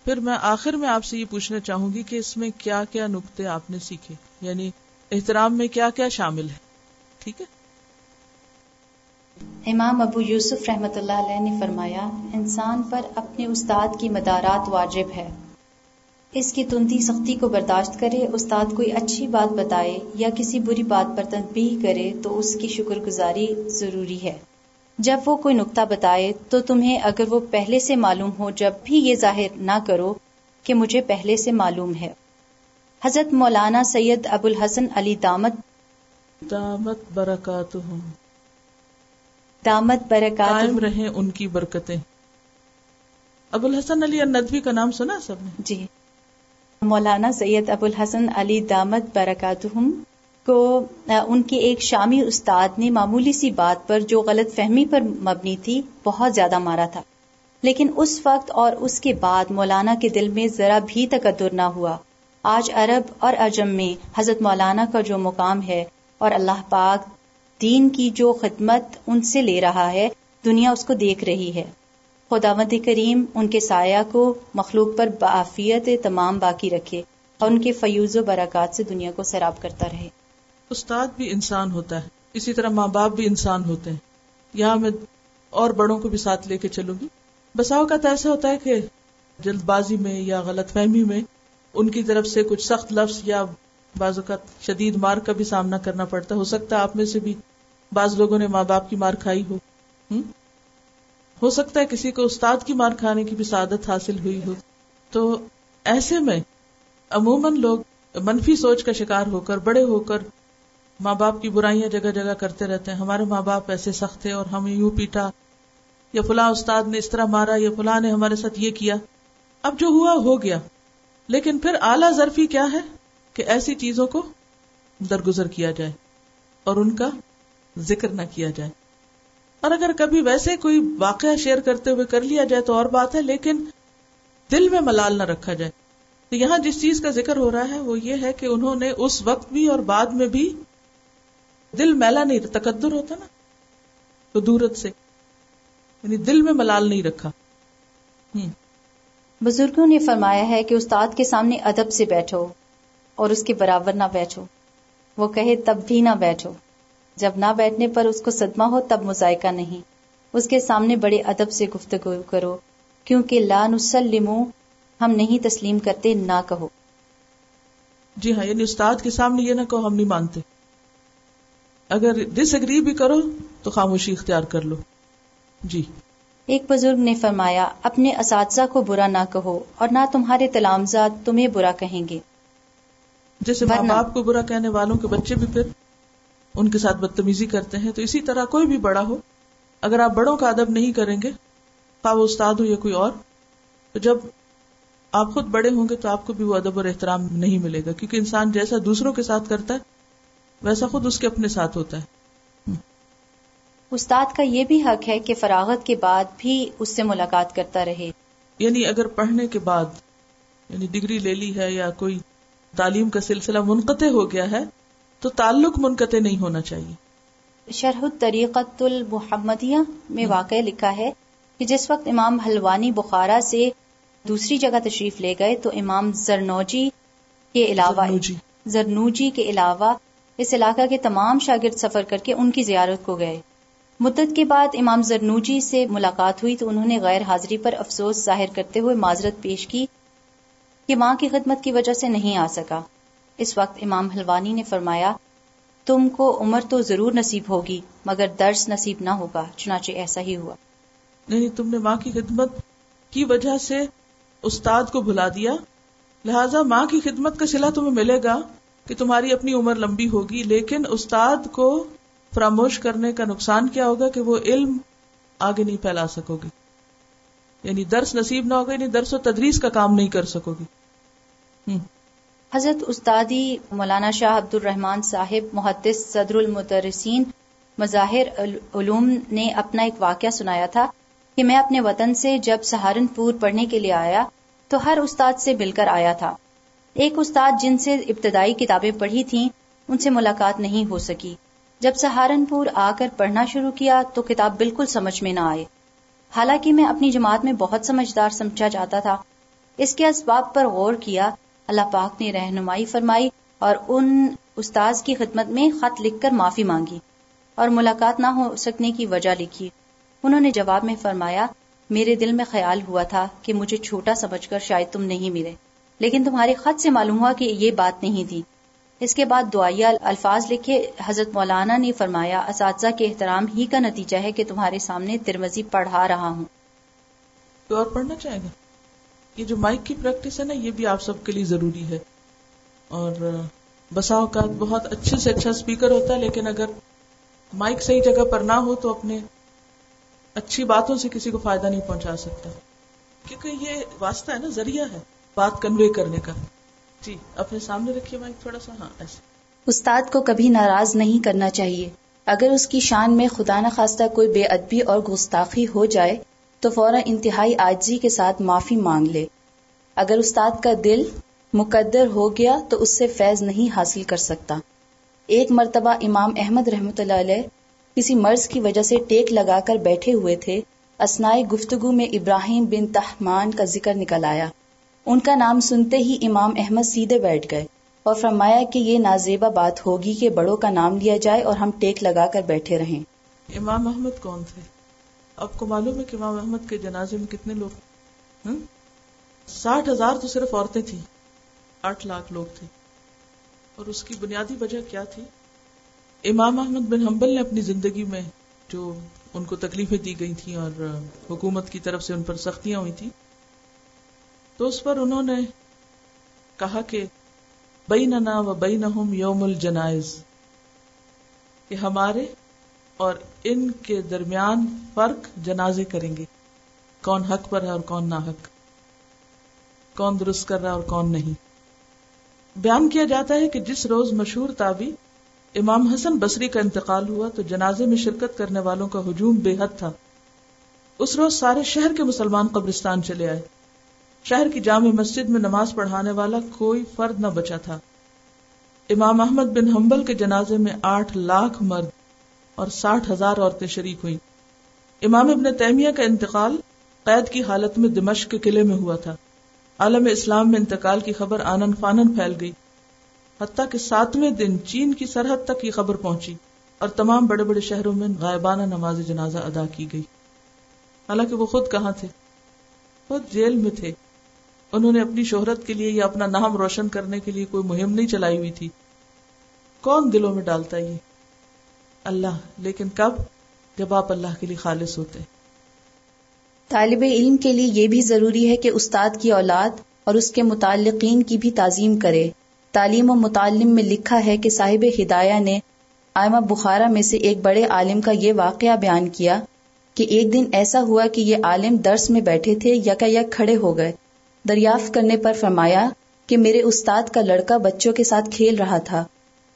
پھر میں آخر میں آپ سے یہ پوچھنا چاہوں گی کہ اس میں کیا کیا نقطے آپ نے سیکھے؟ یعنی احترام میں کیا کیا شامل ہے؟ ٹھیک ہے؟ امام ابو یوسف رحمت اللہ علیہ نے فرمایا، انسان پر اپنے استاد کی مدارات واجب ہے۔ اس کی تندی سختی کو برداشت کرے، استاد کوئی اچھی بات بتائے یا کسی بری بات پر تنبیہ کرے، تو اس کی شکر گزاری ضروری ہے۔ جب وہ کوئی نقطہ بتائے تو تمہیں اگر وہ پہلے سے معلوم ہو جب بھی یہ ظاہر نہ کرو کہ مجھے پہلے سے معلوم ہے۔ حضرت مولانا سید ابو الحسن علی دامت دامت برکات دامت برکات رہے ان کی برکتیں۔ ابو الحسن علی ندوی کا نام سنا سب نے؟ جی۔ مولانا سید ابو الحسن علی دامت برکاتہم۔ کو ان کے ایک شامی استاد نے معمولی سی بات پر جو غلط فہمی پر مبنی تھی، بہت زیادہ مارا تھا۔ لیکن اس وقت اور اس کے بعد مولانا کے دل میں ذرا بھی تقدر نہ ہوا۔ آج عرب اور اجم میں حضرت مولانا کا جو مقام ہے اور اللہ پاک دین کی جو خدمت ان سے لے رہا ہے، دنیا اس کو دیکھ رہی ہے۔ خداوند کریم ان کے سایہ کو مخلوق پر بافیت تمام باقی رکھے اور ان کے فیوز و برکات سے دنیا کو سیراب کرتا رہے۔ استاد بھی انسان ہوتا ہے۔ اسی طرح ماں باپ بھی انسان ہوتے ہیں۔ یہاں میں اور بڑوں کو بھی ساتھ لے کے چلوں گی۔ بساؤ کا تو ایسا ہوتا ہے کہ جلد بازی میں یا غلط فہمی میں ان کی طرف سے کچھ سخت لفظ یا بعض اوقات شدید مار کا بھی سامنا کرنا پڑتا ہو سکتا ہے آپ میں سے بھی بعض لوگوں نے ماں باپ کی مار کھائی ہو۔ ہو سکتا ہے کسی کو استاد کی مار کھانے کی بھی سعادت حاصل ہوئی ہو۔ تو ایسے میں عموماً لوگ منفی سوچ کا شکار ہو کر، بڑے ہو کر ماں باپ کی برائیاں جگہ جگہ کرتے رہتے ہیں۔ ہمارے ماں باپ ایسے سخت تھے اور ہم یوں پیٹا یا فلاں استاد نے اس طرح مارا یا فلاں نے ہمارے ساتھ یہ کیا۔ اب جو ہوا ہو گیا۔ لیکن پھر اعلی ظرفی کیا ہے کہ ایسی چیزوں کو درگزر کیا جائے اور ان کا ذکر نہ کیا جائے۔ اور اگر کبھی ویسے کوئی واقعہ شیئر کرتے ہوئے کر لیا جائے تو اور بات ہے، لیکن دل میں ملال نہ رکھا جائے۔ تو یہاں جس چیز کا ذکر ہو رہا ہے وہ یہ ہے کہ انہوں نے اس وقت بھی اور بعد میں بھی دل میلا نہیں تقدر ہوتا نا تو دورت سے یعنی دل میں ملال نہیں رکھا۔ بزرگوں نے فرمایا ہے کہ استاد کے سامنے ادب سے بیٹھو اور اس کے برابر نہ بیٹھو۔ وہ کہے تب بھی نہ بیٹھو۔ جب نہ بیٹھنے پر اس کو صدمہ ہو تب مذائقہ نہیں۔ اس کے سامنے بڑے ادب سے گفتگو کرو کیونکہ لا نسلمو ہم نہیں تسلیم کرتے نہ کہو۔ جی ہاں یعنی استاد کے سامنے یہ نہ کہو ہم نہیں مانتے۔ اگر ڈس اگری بھی کرو تو خاموشی اختیار کر لو۔ جی۔ ایک بزرگ نے فرمایا اپنے اساتذہ کو برا نہ کہو اور نہ تمہارے تلامزاد تمہیں برا کہیں گے۔ جیسے ماں باپ کو برا کہنے والوں کے بچے بھی پھر ان کے ساتھ بدتمیزی کرتے ہیں تو اسی طرح کوئی بھی بڑا ہو اگر آپ بڑوں کا ادب نہیں کریں گے وہ استاد ہو یا کوئی اور تو جب آپ خود بڑے ہوں گے تو آپ کو بھی وہ ادب اور احترام نہیں ملے گا کیونکہ انسان جیسا دوسروں کے ساتھ کرتا ہے ویسا خود اس کے اپنے ساتھ ہوتا ہے۔ استاد کا یہ بھی حق ہے کہ فراغت کے بعد بھی اس سے ملاقات کرتا رہے۔ یعنی اگر پڑھنے کے بعد یعنی ڈگری لے لی ہے یا کوئی تعلیم کا سلسلہ منقطع ہو گیا ہے تو تعلق منقطع نہیں ہونا چاہیے۔ شرح الطریقت المحمدیہ میں واقع لکھا ہے کہ جس وقت امام حلوانی بخارا سے دوسری جگہ تشریف لے گئے تو امام زرنوجی کے علاوہ زرنوجی کے علاوہ اس علاقہ کے تمام شاگرد سفر کر کے ان کی زیارت کو گئے۔ مدت کے بعد امام زرنوجی سے ملاقات ہوئی تو انہوں نے غیر حاضری پر افسوس ظاہر کرتے ہوئے معذرت پیش کی کہ ماں کی خدمت کی وجہ سے نہیں آ سکا۔ اس وقت امام حلوانی نے فرمایا، تم کو عمر تو ضرور نصیب ہوگی، مگر درس نصیب نہ ہوگا، چنانچہ ایسا ہی ہوا۔ نہیں تم نے ماں کی خدمت کی وجہ سے استاد کو بھلا دیا، لہذا ماں کی خدمت کا سلا تمہیں ملے گا؟ کہ تمہاری اپنی عمر لمبی ہوگی، لیکن استاد کو فراموش کرنے کا نقصان کیا ہوگا کہ وہ علم آگے نہیں پھیلا سکو گی۔ یعنی درس نصیب نہ ہوگا یعنی درس و تدریس کا کام نہیں کر سکو گی۔ حضرت استادی مولانا شاہ عبد الرحمان صاحب محدث صدر المدرسین مظاہر علوم نے اپنا ایک واقعہ سنایا تھا کہ میں اپنے وطن سے جب سہارنپور پڑھنے کے لیے آیا تو ہر استاد سے مل کر آیا تھا۔ ایک استاد جن سے ابتدائی کتابیں پڑھی تھیں، ان سے ملاقات نہیں ہو سکی۔ جب سہارنپور آ کر پڑھنا شروع کیا تو کتاب بالکل سمجھ میں نہ آئے۔ حالانکہ میں اپنی جماعت میں بہت سمجھدار سمجھا جاتا تھا۔ اس کے اسباب پر غور کیا، اللہ پاک نے رہنمائی فرمائی اور ان استاذ کی خدمت میں خط لکھ کر معافی مانگی اور ملاقات نہ ہو سکنے کی وجہ لکھی۔ انہوں نے جواب میں فرمایا، میرے دل میں خیال ہوا تھا کہ مجھے چھوٹا سمجھ کر شاید تم نہیں ملے۔ لیکن تمہارے خط سے معلوم ہوا کہ یہ بات نہیں تھی۔ اس کے بعد دعائیا الفاظ لکھے، حضرت مولانا نے فرمایا، اساتذہ کے احترام ہی کا نتیجہ ہے کہ تمہارے سامنے ترمزی پڑھا رہا ہوں۔ تو اور پڑھنا چاہیں گے؟ یہ جو مائک کی پریکٹس ہے نا، یہ بھی آپ سب کے لیے ضروری ہے۔ اور بسا اوقات بہت اچھے سے اچھا اسپیکر ہوتا ہے، لیکن اگر مائک صحیح جگہ پر نہ ہو تو اپنے اچھی باتوں سے کسی کو فائدہ نہیں پہنچا سکتا۔ کیونکہ یہ واسطہ ہے نا، ذریعہ ہے۔ بات کنوے کرنے کا۔ جی اپنے سامنے رکھیے مائک تھوڑا سا۔ ہاں ایسے استاد کو کبھی ناراض نہیں کرنا چاہیے۔ اگر اس کی شان میں خدا نخواستہ کوئی بے ادبی اور گستاخی ہو جائے، تو فوراً انتہائی آجزی کے ساتھ معافی مانگ لے۔ اگر استاد کا دل مقدر ہو گیا، تو اس سے فیض نہیں حاصل کر سکتا۔ ایک مرتبہ امام احمد رحمت اللہ علیہ کسی مرض کی وجہ سے ٹیک لگا کر بیٹھے ہوئے تھے، اسنائی گفتگو میں ابراہیم بن تحمان کا ذکر نکل آیا۔ ان کا نام سنتے ہی امام احمد سیدھے بیٹھ گئے اور فرمایا کہ یہ نازیبا بات ہوگی کہ بڑوں کا نام لیا جائے اور ہم ٹیک لگا کر بیٹھے رہیں۔ امام احمد کون تھے؟ آپ کو معلوم ہے کہ امام احمد کے جنازے میں کتنے لوگ ساٹھ ہزار تو صرف عورتیں تھیں۔ آٹھ لاکھ لوگ تھے۔ اور اس کی بنیادی وجہ کیا تھی؟ امام احمد بن حنبل نے اپنی زندگی میں جو ان کو تکلیفیں دی گئی تھیں اور حکومت کی طرف سے ان پر سختیاں ہوئی تھیں تو اس پر انہوں نے کہا کہ بئی ننا و بئی نہ یوم الجنائز، کہ ہمارے اور ان کے درمیان فرق جنازے کریں گے، کون حق پر ہے اور کون نہ حق کون درست کر رہا اور کون نہیں۔ بیان کیا جاتا ہے کہ جس روز مشہور تابی امام حسن بصری کا انتقال ہوا تو جنازے میں شرکت کرنے والوں کا ہجوم بے حد تھا۔ اس روز سارے شہر کے مسلمان قبرستان چلے آئے۔ شہر کی جامع مسجد میں نماز پڑھانے والا کوئی فرد نہ بچا تھا۔ امام احمد بن حنبل کے جنازے میں آٹھ لاکھ مرد اور ساٹھ ہزار عورتیں شریک ہوئی امام ابن تیمیہ کا انتقال قید کی حالت میں دمشق کے قلعے میں ہوا تھا۔ عالم اسلام میں انتقال کی خبر آنن فانن پھیل گئی۔ حتیٰ کہ ساتویں دن چین کی سرحد تک یہ خبر پہنچی اور تمام بڑے بڑے شہروں میں غائبانہ نماز جنازہ ادا کی گئی۔ حالانکہ وہ خود کہاں تھے؟ خود جیل میں تھے۔ انہوں نے اپنی شہرت کے لیے یا اپنا نام روشن کرنے کے لیے کوئی مہم نہیں چلائی ہوئی تھی۔ کون دلوں میں ڈالتا یہ؟ اللہ۔ لیکن کب؟ جب آپ اللہ کے لیے خالص ہوتے۔ طالب علم کے لیے یہ بھی ضروری ہے کہ استاد کی اولاد اور اس کے متعلقین کی بھی تعظیم کرے۔ تعلیم و متعلم میں لکھا ہے کہ صاحب ہدایہ نے آئمہ بخارا میں سے ایک بڑے عالم کا یہ واقعہ بیان کیا کہ ایک دن ایسا ہوا کہ یہ عالم درس میں بیٹھے تھے یکا یک کھڑے ہو گئے۔ دریافت کرنے پر فرمایا کہ میرے استاد کا لڑکا بچوں کے ساتھ کھیل رہا تھا۔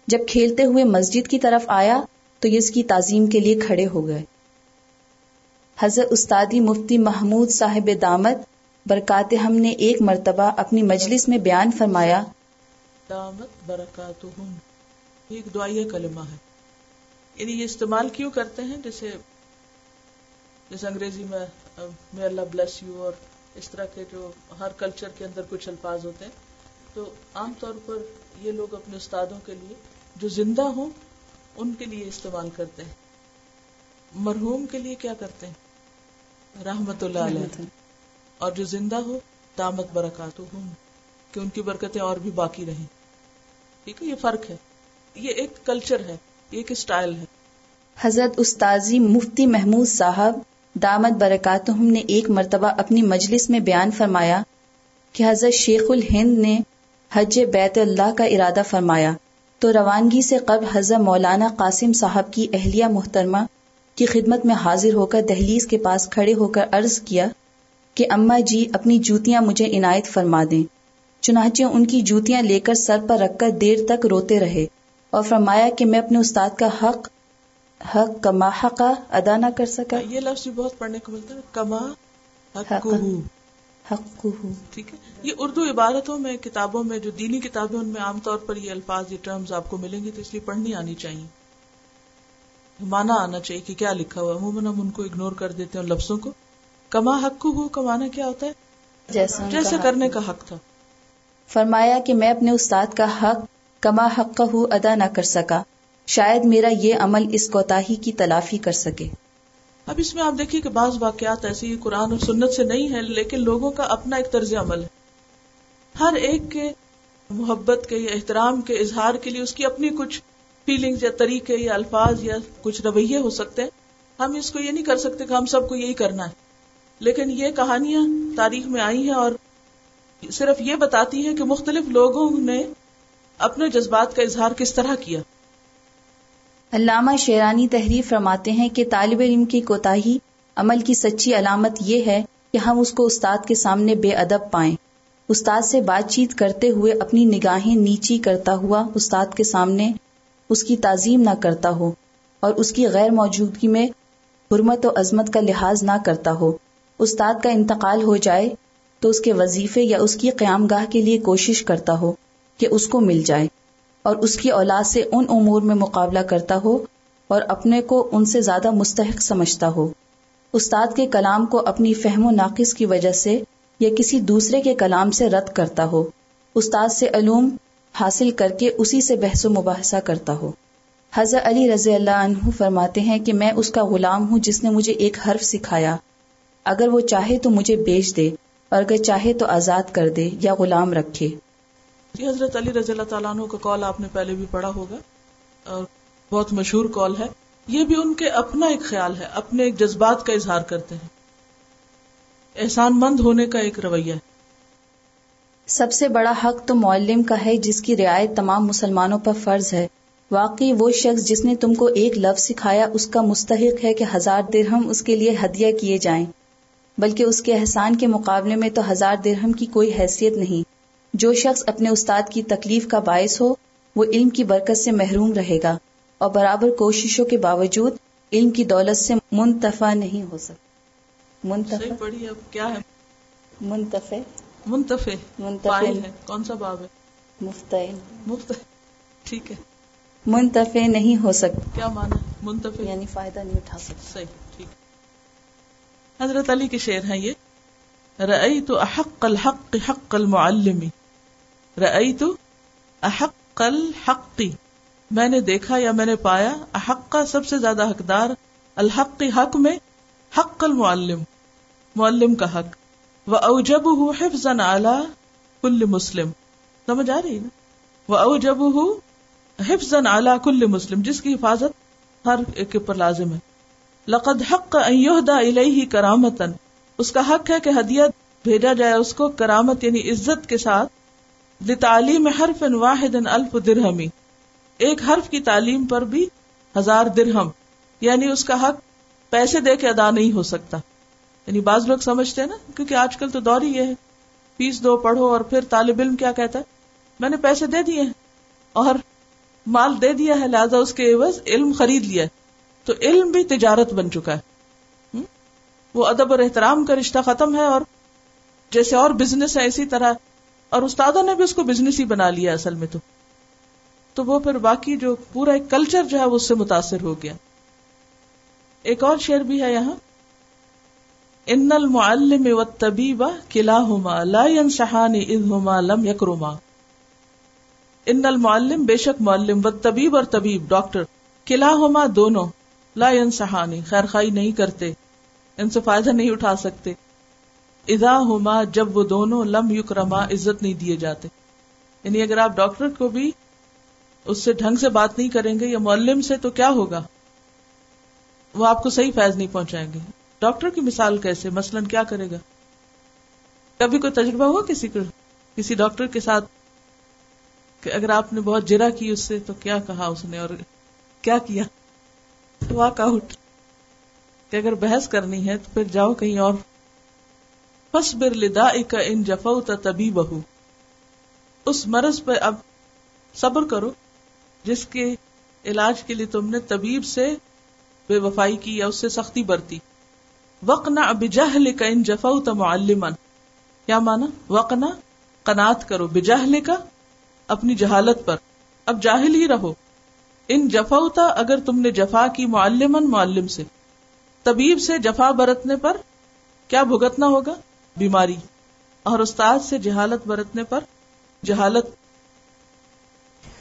جب کھیلتے ہوئے مسجد کی طرف آیا تو یہ اس کی تعظیم کے لیے کھڑے ہو گئے۔ حضرت استادی مفتی محمود صاحب دامت برکات ہم نے ایک مرتبہ اپنی مجلس میں بیان فرمایا۔ دامت ایک دعائیہ کلمہ ہے۔ یعنی یہ استعمال کیوں کرتے ہیں؟ جیسے جیسے انگریزی میں میں اللہ بلیس یو اور اس طرح کے جو ہر کلچر کے اندر کچھ الفاظ ہوتے ہیں۔ تو عام طور پر یہ لوگ اپنے استادوں کے لیے جو زندہ ہوں ان کے لیے استعمال کرتے ہیں۔ مرحوم کے لیے کیا کرتے ہیں؟ رحمت اللہ علیہ اور جو زندہ ہو دامت برکات ہوں کہ ان کی برکتیں اور بھی باقی رہیں۔ ٹھیک ہے یہ فرق ہے۔ یہ ایک کلچر ہے یہ ایک اسٹائل ہے۔ حضرت استاذی مفتی محمود صاحب دامت برکات نے ایک مرتبہ اپنی مجلس میں بیان فرمایا کہ حضرت شیخ الہند نے حج بیت اللہ کا ارادہ فرمایا۔ تو روانگی سے قبل حضرت مولانا قاسم صاحب کی اہلیہ محترمہ کی خدمت میں حاضر ہو کر دہلیز کے پاس کھڑے ہو کر عرض کیا کہ اما جی اپنی جوتیاں مجھے عنایت فرما دیں۔ چنانچہ ان کی جوتیاں لے کر سر پر رکھ کر دیر تک روتے رہے اور فرمایا کہ میں اپنے استاد کا حق حق کما حقا ادا نہ کر سکا۔ یہ لفظ بہت پڑھنے کو ملتا ہے۔ کما حق۔ حق ٹھیک ہے۔ یہ اردو عبارتوں میں کتابوں میں جو دینی کتابیں ان میں عام طور پر یہ الفاظ یہ ٹرمز آپ کو ملیں گے تو اس لیے پڑھنی آنی چاہیے۔ مانا آنا چاہیے کہ کیا لکھا ہوا عموماً ہم ان کو اگنور کر دیتے ہیں لفظوں کو۔ کما حق ہو کمانا کیا ہوتا ہے؟ جیسا جیسے کرنے کا حق تھا۔ فرمایا کہ میں اپنے استاد کا حق کما حق ہو ادا نہ کر سکا۔ شاید میرا یہ عمل اس کوتاہی کی تلافی کر سکے۔ اب اس میں آپ دیکھیے کہ بعض واقعات ایسی قرآن اور سنت سے نہیں ہے لیکن لوگوں کا اپنا ایک طرز عمل ہے۔ ہر ایک کے محبت کے یا احترام کے اظہار کے لیے اس کی اپنی کچھ فیلنگ یا طریقے یا الفاظ یا کچھ رویے ہو سکتے ہیں۔ ہم اس کو یہ نہیں کر سکتے کہ ہم سب کو یہی کرنا ہے۔ لیکن یہ کہانیاں تاریخ میں آئی ہیں اور صرف یہ بتاتی ہے کہ مختلف لوگوں نے اپنے جذبات کا اظہار کس طرح کیا۔ علامہ شیرانی تحریر فرماتے ہیں کہ طالب علم کی کوتاہی عمل کی سچی علامت یہ ہے کہ ہم اس کو استاد کے سامنے بے ادب پائیں۔ استاد سے بات چیت کرتے ہوئے اپنی نگاہیں نیچی کرتا ہوا استاد کے سامنے اس کی تعظیم نہ کرتا ہو اور اس کی غیر موجودگی میں حرمت و عظمت کا لحاظ نہ کرتا ہو۔ استاد کا انتقال ہو جائے تو اس کے وظیفے یا اس کی قیام گاہ کے لیے کوشش کرتا ہو کہ اس کو مل جائے۔ اور اس کی اولاد سے ان امور میں مقابلہ کرتا ہو اور اپنے کو ان سے زیادہ مستحق سمجھتا ہو۔ استاد کے کلام کو اپنی فہم و ناقص کی وجہ سے یا کسی دوسرے کے کلام سے رد کرتا ہو۔ استاد سے علوم حاصل کر کے اسی سے بحث و مباحثہ کرتا ہو۔ حضرت علی رضی اللہ عنہ فرماتے ہیں کہ میں اس کا غلام ہوں جس نے مجھے ایک حرف سکھایا۔ اگر وہ چاہے تو مجھے بیچ دے اور اگر چاہے تو آزاد کر دے یا غلام رکھے۔ یہ حضرت علی رضی اللہ تعالیٰ عنہ کا کال آپ نے پہلے بھی پڑھا ہوگا، اور بہت مشہور کال ہے۔ یہ بھی ان کے اپنا ایک خیال ہے، اپنے ایک جذبات کا اظہار کرتے ہیں۔ احسان مند ہونے کا ایک رویہ ہے۔ سب سے بڑا حق تو معلم کا ہے جس کی رعایت تمام مسلمانوں پر فرض ہے۔ واقعی وہ شخص جس نے تم کو ایک لفظ سکھایا، اس کا مستحق ہے کہ ہزار درہم اس کے لیے ہدیہ کیے جائیں۔ بلکہ اس کے احسان کے مقابلے میں تو ہزار درہم کی کوئی حیثیت نہیں۔ جو شخص اپنے استاد کی تکلیف کا باعث ہو وہ علم کی برکت سے محروم رہے گا اور برابر کوششوں کے باوجود علم کی دولت سے منتفع نہیں ہو سکتا۔ منتفع۔ کیا ہے؟ منتفع۔ منتفع۔ منتفع۔ کون سا باب ہے؟ مفتعل۔ مفت ٹھیک ہے۔ منتفع نہیں ہو سکتا۔ کیا مانا منتفع۔ یعنی فائدہ نہیں اٹھا سکتا۔ صحیح ٹھیک۔ حضرت علی کے شعر ہیں یہ۔ رأيت أحق الحق حق المعلم۔ رأيت أحق کل حقی میں نے دیکھا یا میں نے پایا حق کا سب سے زیادہ حقدار الحق کی حق میں حق المعلم، معلم کا حق. وہ اوجب ہوں حفظ اعلی کل مسلم. سمجھ آ رہی نا؟ وہ اوجب ہوں حفظ اعلی کل مسلم، جس کی حفاظت ہر ایک پر لازم ہے. لقد حق ایہدا الیہ کرامتن اس کا حق ہے کہ ہدیہ بھیجا جائے، اس کو کرامت یعنی عزت کے ساتھ لتعلیم حرف واحد الف درہمی ایک حرف کی تعلیم پر بھی ہزار درہم یعنی اس کا حق پیسے دے کے ادا نہیں ہو سکتا۔ یعنی بعض لوگ سمجھتے ہیں نا، کیونکہ آج کل تو دور ہی یہ ہے، فیس دو پڑھو اور پھر طالب علم کیا کہتا ہے؟ میں نے پیسے دے دیے ہیں اور مال دے دیا ہے، لہٰذا اس کے عوض علم خرید لیا تو علم بھی تجارت بن چکا ہے۔ وہ ادب اور احترام کا رشتہ ختم ہے اور جیسے اور بزنس ہے، اسی طرح اور استادوں نے بھی اس کو بزنس ہی بنا لیا اصل میں تو۔ تو وہ پھر باقی جو پورا ایک کلچر جو ہے وہ اس سے متاثر ہو گیا۔ ایک اور شعر بھی ہے یہاں۔ ان المعلم والطبیب کلاہما لا ينصحان اذ هما لم يكرما ان المعلم بے شک معلم، والطبیب اور طبیب، ڈاکٹر کلاہما دونوں لا ينصحان خیر خائی نہیں کرتے، ان سے فائدہ نہیں اٹھا سکتے۔ اذا ہما جب وہ دونوں لم یکرما عزت نہیں دیے جاتے۔ یعنی اگر آپ ڈاکٹر کو بھی اس سے ڈھنگ سے بات نہیں کریں گے یا معلم سے، تو کیا ہوگا؟ وہ آپ کو صحیح فیض نہیں پہنچائیں گے۔ ڈاکٹر کی مثال کیسے؟ مثلاً کیا کرے گا؟ کبھی کوئی تجربہ ہوا کسی کو؟ کسی ڈاکٹر کے ساتھ؟ کہ اگر آپ نے بہت جرا کی اس سے، تو کیا کہا اس نے اور کیا کیا؟ واک آؤٹ کہ اگر بحث کرنی ہے، تو پھر جاؤ کہیں اور۔ بس بر لدا کا ان جفا تبھی بہو اس مرض پہ اب صبر کرو، جس کے علاج کے لیے تم نے طبیب سے بے وفائی کی یا اس سے سختی برتی۔ وقنا بجہل کا ان جفا معلمن۔ کیا مانا؟ وقنا قنات کرو۔ بجہل کا اپنی جہالت پر۔ اب جاہل ہی رہو۔ ان جفا اگر تم نے جفا کی معلمن، معلم سے۔ طبیب سے جفا برتنے پر کیا بھگتنا ہوگا؟ بیماری۔ اور استاد سے جہالت برتنے پر جہالت۔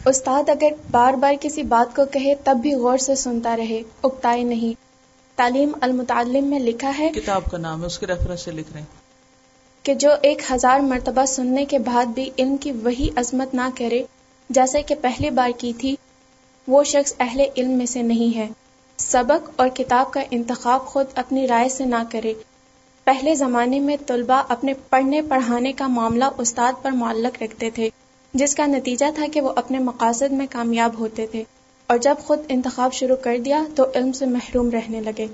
استاد اگر بار بار کسی بات کو کہے تب بھی غور سے سنتا رہے اکتائے نہیں۔ تعلیم المتعلم میں لکھا ہے کتاب کا نام ہے اس کے ریفرنس سے لکھ رہے ہیں۔ کہ جو ایک ہزار مرتبہ سننے کے بعد بھی علم کی وہی عظمت نہ کرے جیسے کہ پہلی بار کی تھی وہ شخص اہل علم میں سے نہیں ہے۔ سبق اور کتاب کا انتخاب خود اپنی رائے سے نہ کرے۔ پہلے زمانے میں طلباء اپنے پڑھنے پڑھانے کا معاملہ استاد پر معلق رکھتے تھے، جس کا نتیجہ تھا کہ وہ اپنے مقاصد میں کامیاب ہوتے تھے۔ اور جب خود انتخاب شروع کر دیا تو علم سے محروم رہنے لگے۔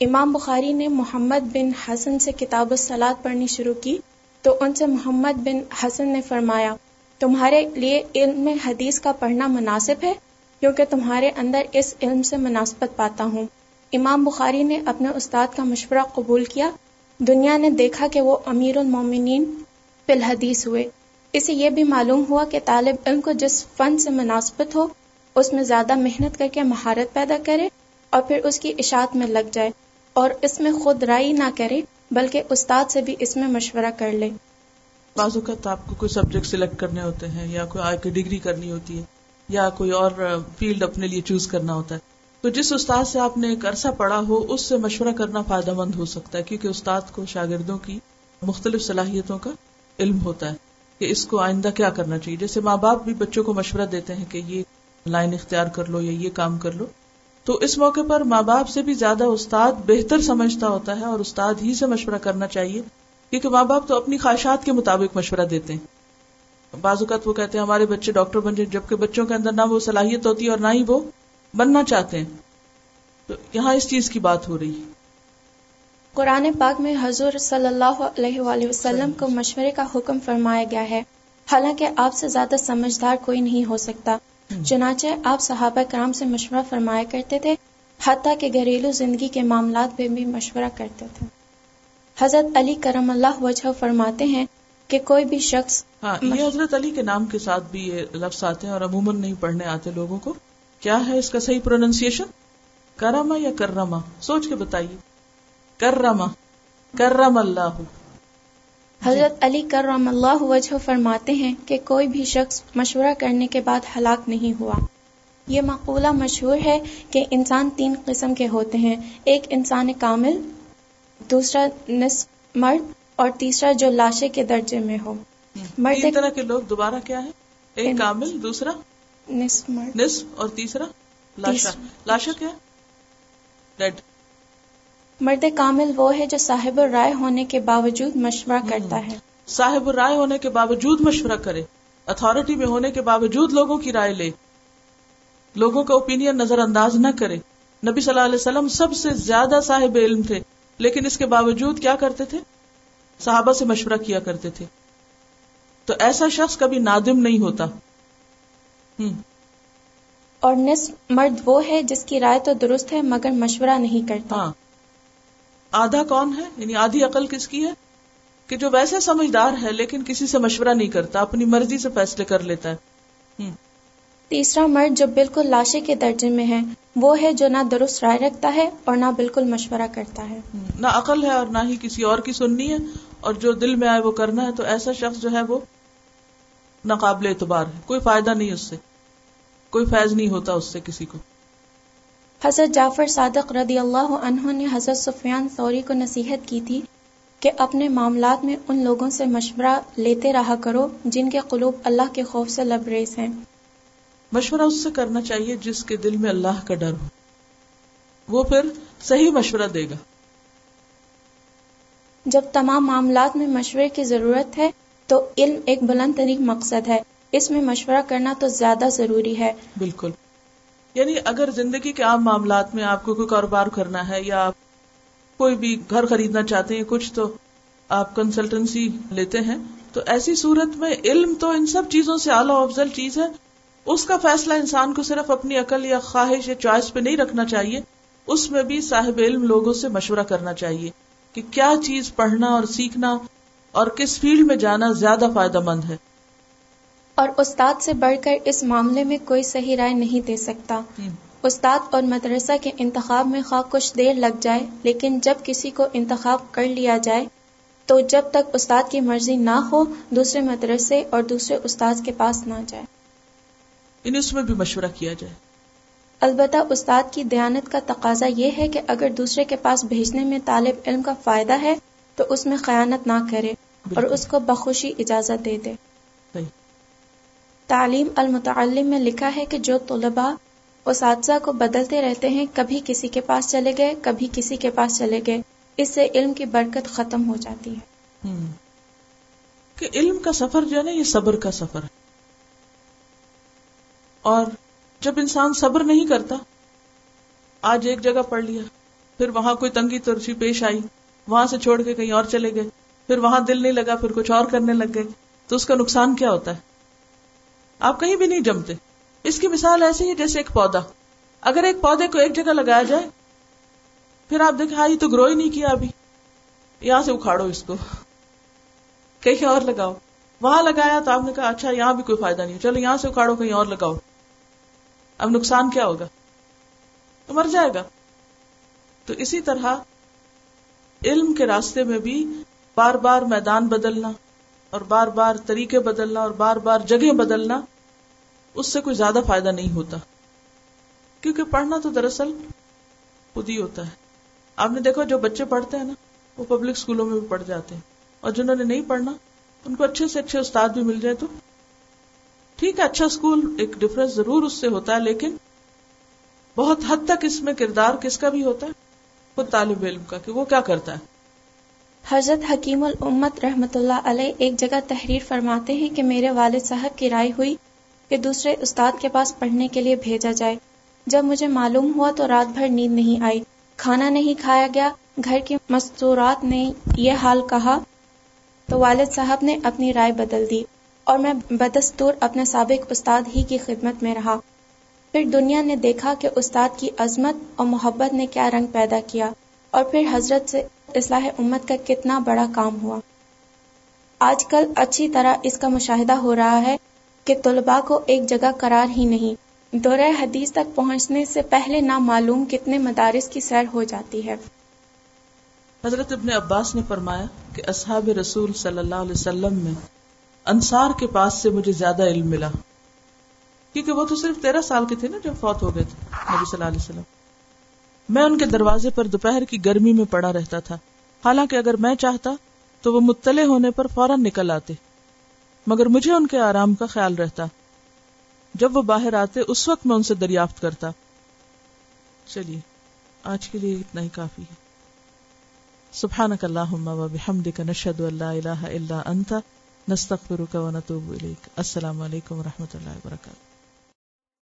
امام بخاری نے محمد بن حسن سے کتاب السلاد پڑھنی شروع کی تو ان سے محمد بن حسن نے فرمایا، تمہارے لیے علم حدیث کا پڑھنا مناسب ہے؟ کیونکہ تمہارے اندر اس علم سے مناسبت پاتا ہوں۔ امام بخاری نے اپنے استاد کا مشورہ قبول کیا دنیا نے دیکھا کہ وہ امیر المومنین فی الحدیث ہوئے۔ اسے یہ بھی معلوم ہوا کہ طالب علم کو جس فن سے مناسبت ہو، اس میں زیادہ محنت کر کے مہارت پیدا کرے اور پھر اس کی اشاعت میں لگ جائے اور اس میں خود رائی نہ کرے، بلکہ استاد سے بھی اس میں مشورہ کر لے۔ بعض اوقات آپ کو کوئی سبجیکٹ سلیکٹ کرنے ہوتے ہیں یا کوئی آئی کی ڈگری کرنی ہوتی ہے یا کوئی اور فیلڈ اپنے لیے چوز کرنا ہوتا ہے۔ تو جس استاد سے آپ نے ایک عرصہ پڑھا ہو، اس سے مشورہ کرنا فائدہ مند ہو سکتا ہے، کیونکہ استاد کو شاگردوں کی مختلف صلاحیتوں کا علم ہوتا ہے کہ اس کو آئندہ کیا کرنا چاہیے۔ جیسے ماں باپ بھی بچوں کو مشورہ دیتے ہیں کہ یہ لائن اختیار کر لو یا یہ کام کر لو، تو اس موقع پر ماں باپ سے بھی زیادہ استاد بہتر سمجھتا ہوتا ہے اور استاد ہی سے مشورہ کرنا چاہیے، کیونکہ ماں باپ تو اپنی خواہشات کے مطابق مشورہ دیتے ہیں۔ بعض اوقات وہ کہتے ہیں ہمارے بچے ڈاکٹر بن جائیں، جبکہ بچوں کے اندر نہ وہ صلاحیت ہوتی ہے اور نہ ہی وہ بننا چاہتے ہیں۔ تو یہاں اس چیز کی بات ہو رہی ہے۔ قرآن پاک میں حضور صلی اللہ علیہ وآلہ وسلم کو مشورے کا حکم فرمایا گیا ہے۔ حالانکہ آپ سے زیادہ سمجھدار کوئی نہیں ہو سکتا۔ چنانچہ آپ صحابہ کرام سے مشورہ فرمایا کرتے تھے حتیٰ کہ گھریلو زندگی کے معاملات میں بھی مشورہ کرتے تھے۔ حضرت علی کرم اللہ وجہ فرماتے ہیں کہ کوئی بھی شخص ہاں یہ حضرت علی کے نام کے ساتھ بھی یہ لفظ آتے ہیں اور عموماً نہیں پڑھنے آتے لوگوں کو۔ کیا ہے اس کا صحیح پروننسیشن کرما یا کرما سوچ کے بتائیے۔ کرما کرم اللہ۔ حضرت علی کرم اللہ وجہ فرماتے ہیں کہ کوئی بھی شخص مشورہ کرنے کے بعد ہلاک نہیں ہوا۔ یہ مقولہ مشہور ہے کہ انسان تین قسم کے ہوتے ہیں۔ ایک انسان کامل دوسرا نصف مرد اور تیسرا جو لاشے کے درجے میں ہو۔ مرد طرح کے لوگ دوبارہ کیا ہے؟ ایک کامل دوسرا نصف نصف اور تیسرا لاشا. لاشا کیا؟ ڈیڈ مرد کامل وہ ہے جو صاحب رائے ہونے کے باوجود مشورہ کرتا ہے۔ صاحب رائے ہونے کے باوجود مشورہ کرے۔ اتارٹی میں ہونے کے باوجود لوگوں کی رائے لے۔ لوگوں کا اوپین نظر انداز نہ کرے۔ نبی صلی اللہ علیہ وسلم سب سے زیادہ صاحب علم تھے لیکن اس کے باوجود کیا کرتے تھے؟ صحابہ سے مشورہ کیا کرتے تھے۔ تو ایسا شخص کبھی نادم نہیں ہوتا۔ اور نصف مرد وہ ہے جس کی رائے تو درست ہے مگر مشورہ نہیں کرتا۔ ہاں۔ آدھا کون ہے؟ یعنی آدھی عقل کس کی ہے؟ کہ جو ویسے سمجھدار ہے لیکن کسی سے مشورہ نہیں کرتا اپنی مرضی سے فیصلے کر لیتا ہے۔ تیسرا مرد جو بالکل لاشے کے درجے میں ہے وہ ہے جو نہ درست رائے رکھتا ہے اور نہ بالکل مشورہ کرتا ہے۔ نہ عقل ہے اور نہ ہی کسی اور کی سننی ہے اور جو دل میں آئے وہ کرنا ہے تو ایسا شخص جو ہے وہ ناقابل اعتبار ہے کوئی فائدہ نہیں اس سے۔ کوئی فیض نہیں ہوتا اس سے کسی کو۔ حضرت جعفر صادق رضی اللہ عنہ نے حضرت سفیان سوری کو نصیحت کی تھی کہ اپنے معاملات میں ان لوگوں سے مشورہ لیتے رہا کرو جن کے قلوب اللہ کے خوف سے لبریز ہیں۔ مشورہ اس سے کرنا چاہیے جس کے دل میں اللہ کا ڈر ہو۔ وہ پھر صحیح مشورہ دے گا۔ جب تمام معاملات میں مشورے کی ضرورت ہے تو علم ایک بلند ترین مقصد ہے۔ اس میں مشورہ کرنا تو زیادہ ضروری ہے۔ بالکل۔ یعنی اگر زندگی کے عام معاملات میں آپ کو کوئی کاروبار کرنا ہے یا آپ کوئی بھی گھر خریدنا چاہتے ہیں، کچھ تو آپ کنسلٹنسی لیتے ہیں، تو ایسی صورت میں علم تو ان سب چیزوں سے اعلیٰ افضل چیز ہے۔ اس کا فیصلہ انسان کو صرف اپنی عقل یا خواہش یا چوائس پہ نہیں رکھنا چاہیے، اس میں بھی صاحب علم لوگوں سے مشورہ کرنا چاہیے کہ کیا چیز پڑھنا اور سیکھنا اور کس فیلڈ میں جانا زیادہ فائدہ مند ہے۔ اور استاد سے بڑھ کر اس معاملے میں کوئی صحیح رائے نہیں دے سکتا۔ استاد اور مدرسہ کے انتخاب میں خواہ کچھ دیر لگ جائے لیکن جب کسی کو انتخاب کر لیا جائے تو جب تک استاد کی مرضی نہ ہو دوسرے مدرسے اور دوسرے استاد کے پاس نہ جائے۔ یعنی اس میں بھی مشورہ کیا جائے۔ البتہ استاد کی دیانت کا تقاضا یہ ہے کہ اگر دوسرے کے پاس بھیجنے میں طالب علم کا فائدہ ہے تو اس میں خیانت نہ کرے اور اس کو بخوشی اجازت دے دے۔ تعلیم المتعلم میں لکھا ہے کہ جو طلباء اساتذہ کو بدلتے رہتے ہیں، کبھی کسی کے پاس چلے گئے، کبھی کسی کے پاس چلے گئے، اس سے علم کی برکت ختم ہو جاتی ہے۔ کہ علم کا سفر جو ہے نا، یہ صبر کا سفر ہے۔ اور جب انسان صبر نہیں کرتا، آج ایک جگہ پڑھ لیا، پھر وہاں کوئی تنگی ترشی پیش آئی، وہاں سے چھوڑ کے کہیں اور چلے گئے، پھر وہاں دل نہیں لگا، پھر کچھ اور کرنے لگ گئے، تو اس کا نقصان کیا ہوتا ہے؟ آپ کہیں بھی نہیں جمتے۔ اس کی مثال ایسی ہے جیسے ایک پودا۔ اگر ایک پودے کو ایک جگہ لگایا جائے، پھر آپ دیکھیں ہاں یہ تو گرو ہی نہیں کیا ابھی۔ یہاں سے اکھاڑو اس کو۔ کہیں اور لگاؤ۔ وہاں لگایا تو آپ نے کہا اچھا یہاں بھی کوئی فائدہ نہیں چلو، یہاں سے اکھاڑو، کہیں اور لگاؤ۔ اب نقصان کیا ہوگا؟ تو مر جائے گا۔ تو اسی طرح علم کے راستے میں بھی بار بار میدان بدلنا اور بار بار طریقے بدلنا اور بار بار جگہ بدلنا اس سے کوئی زیادہ فائدہ نہیں ہوتا۔ کیونکہ پڑھنا تو دراصل خود ہی ہوتا ہے۔ آپ نے دیکھا جو بچے پڑھتے ہیں نا، وہ پبلک اسکولوں میں بھی پڑھ جاتے ہیں۔ اور جنہوں نے نہیں پڑھنا، ان کو اچھے سے اچھے استاد بھی مل جائے تو ٹھیک ہے اچھا اسکول ایک ڈفرنس ضرور اس سے ہوتا ہے، لیکن بہت حد تک اس میں کردار کس کا بھی ہوتا ہے؟ خود طالب علم کا، کہ وہ کیا کرتا ہے۔ حضرت حکیم الامت رحمت اللہ علیہ ایک جگہ تحریر فرماتے ہیں کہ میرے والد صاحب کی رائے ہوئی کہ دوسرے استاد کے پاس پڑھنے کے لیے بھیجا جائے۔ جب مجھے معلوم ہوا تو رات بھر نیند نہیں آئی۔ کھانا نہیں کھایا گیا۔ گھر کی مستورات نے یہ حال کہا۔ تو والد صاحب نے اپنی رائے بدل دی اور میں بدستور اپنے سابق استاد ہی کی خدمت میں رہا۔ پھر دنیا نے دیکھا کہ استاد کی عظمت اور محبت نے کیا رنگ پیدا کیا اور پھر حضرت سے اصلاح امت کا کتنا بڑا کام ہوا۔ آج کل اچھی طرح اس کا مشاہدہ ہو رہا ہے۔ کہ طلباء کو ایک جگہ قرار ہی نہیں۔ دورہ حدیث تک پہنچنے سے پہلے نہ معلوم کتنے مدارس کی سیر ہو جاتی ہے۔ حضرت ابن عباس نے فرمایا کہ اصحاب رسول صلی اللہ علیہ وسلم میں انصار کے پاس سے مجھے زیادہ علم ملا۔ کیونکہ وہ تو صرف تیرہ سال کے تھے نا جب فوت ہو گئے تھے نبی صلی اللہ علیہ وسلم۔ میں ان کے دروازے پر دوپہر کی گرمی میں پڑا رہتا تھا۔ حالانکہ اگر میں چاہتا تو وہ مطلع ہونے پر فوراً نکل آتے۔ مگر مجھے ان کے آرام کا خیال رہتا جب وہ باہر آتے، اس وقت میں ان سے دریافت کرتا۔ چلیے، آج کے لیے اتنا ہی کافی ہے۔ سبحانک اللہم و بحمدک نشہد اللہ الہ الا انت، نستغفرک و نتوب الیک۔ السلام علیکم و رحمۃ اللہ وبرکاتہ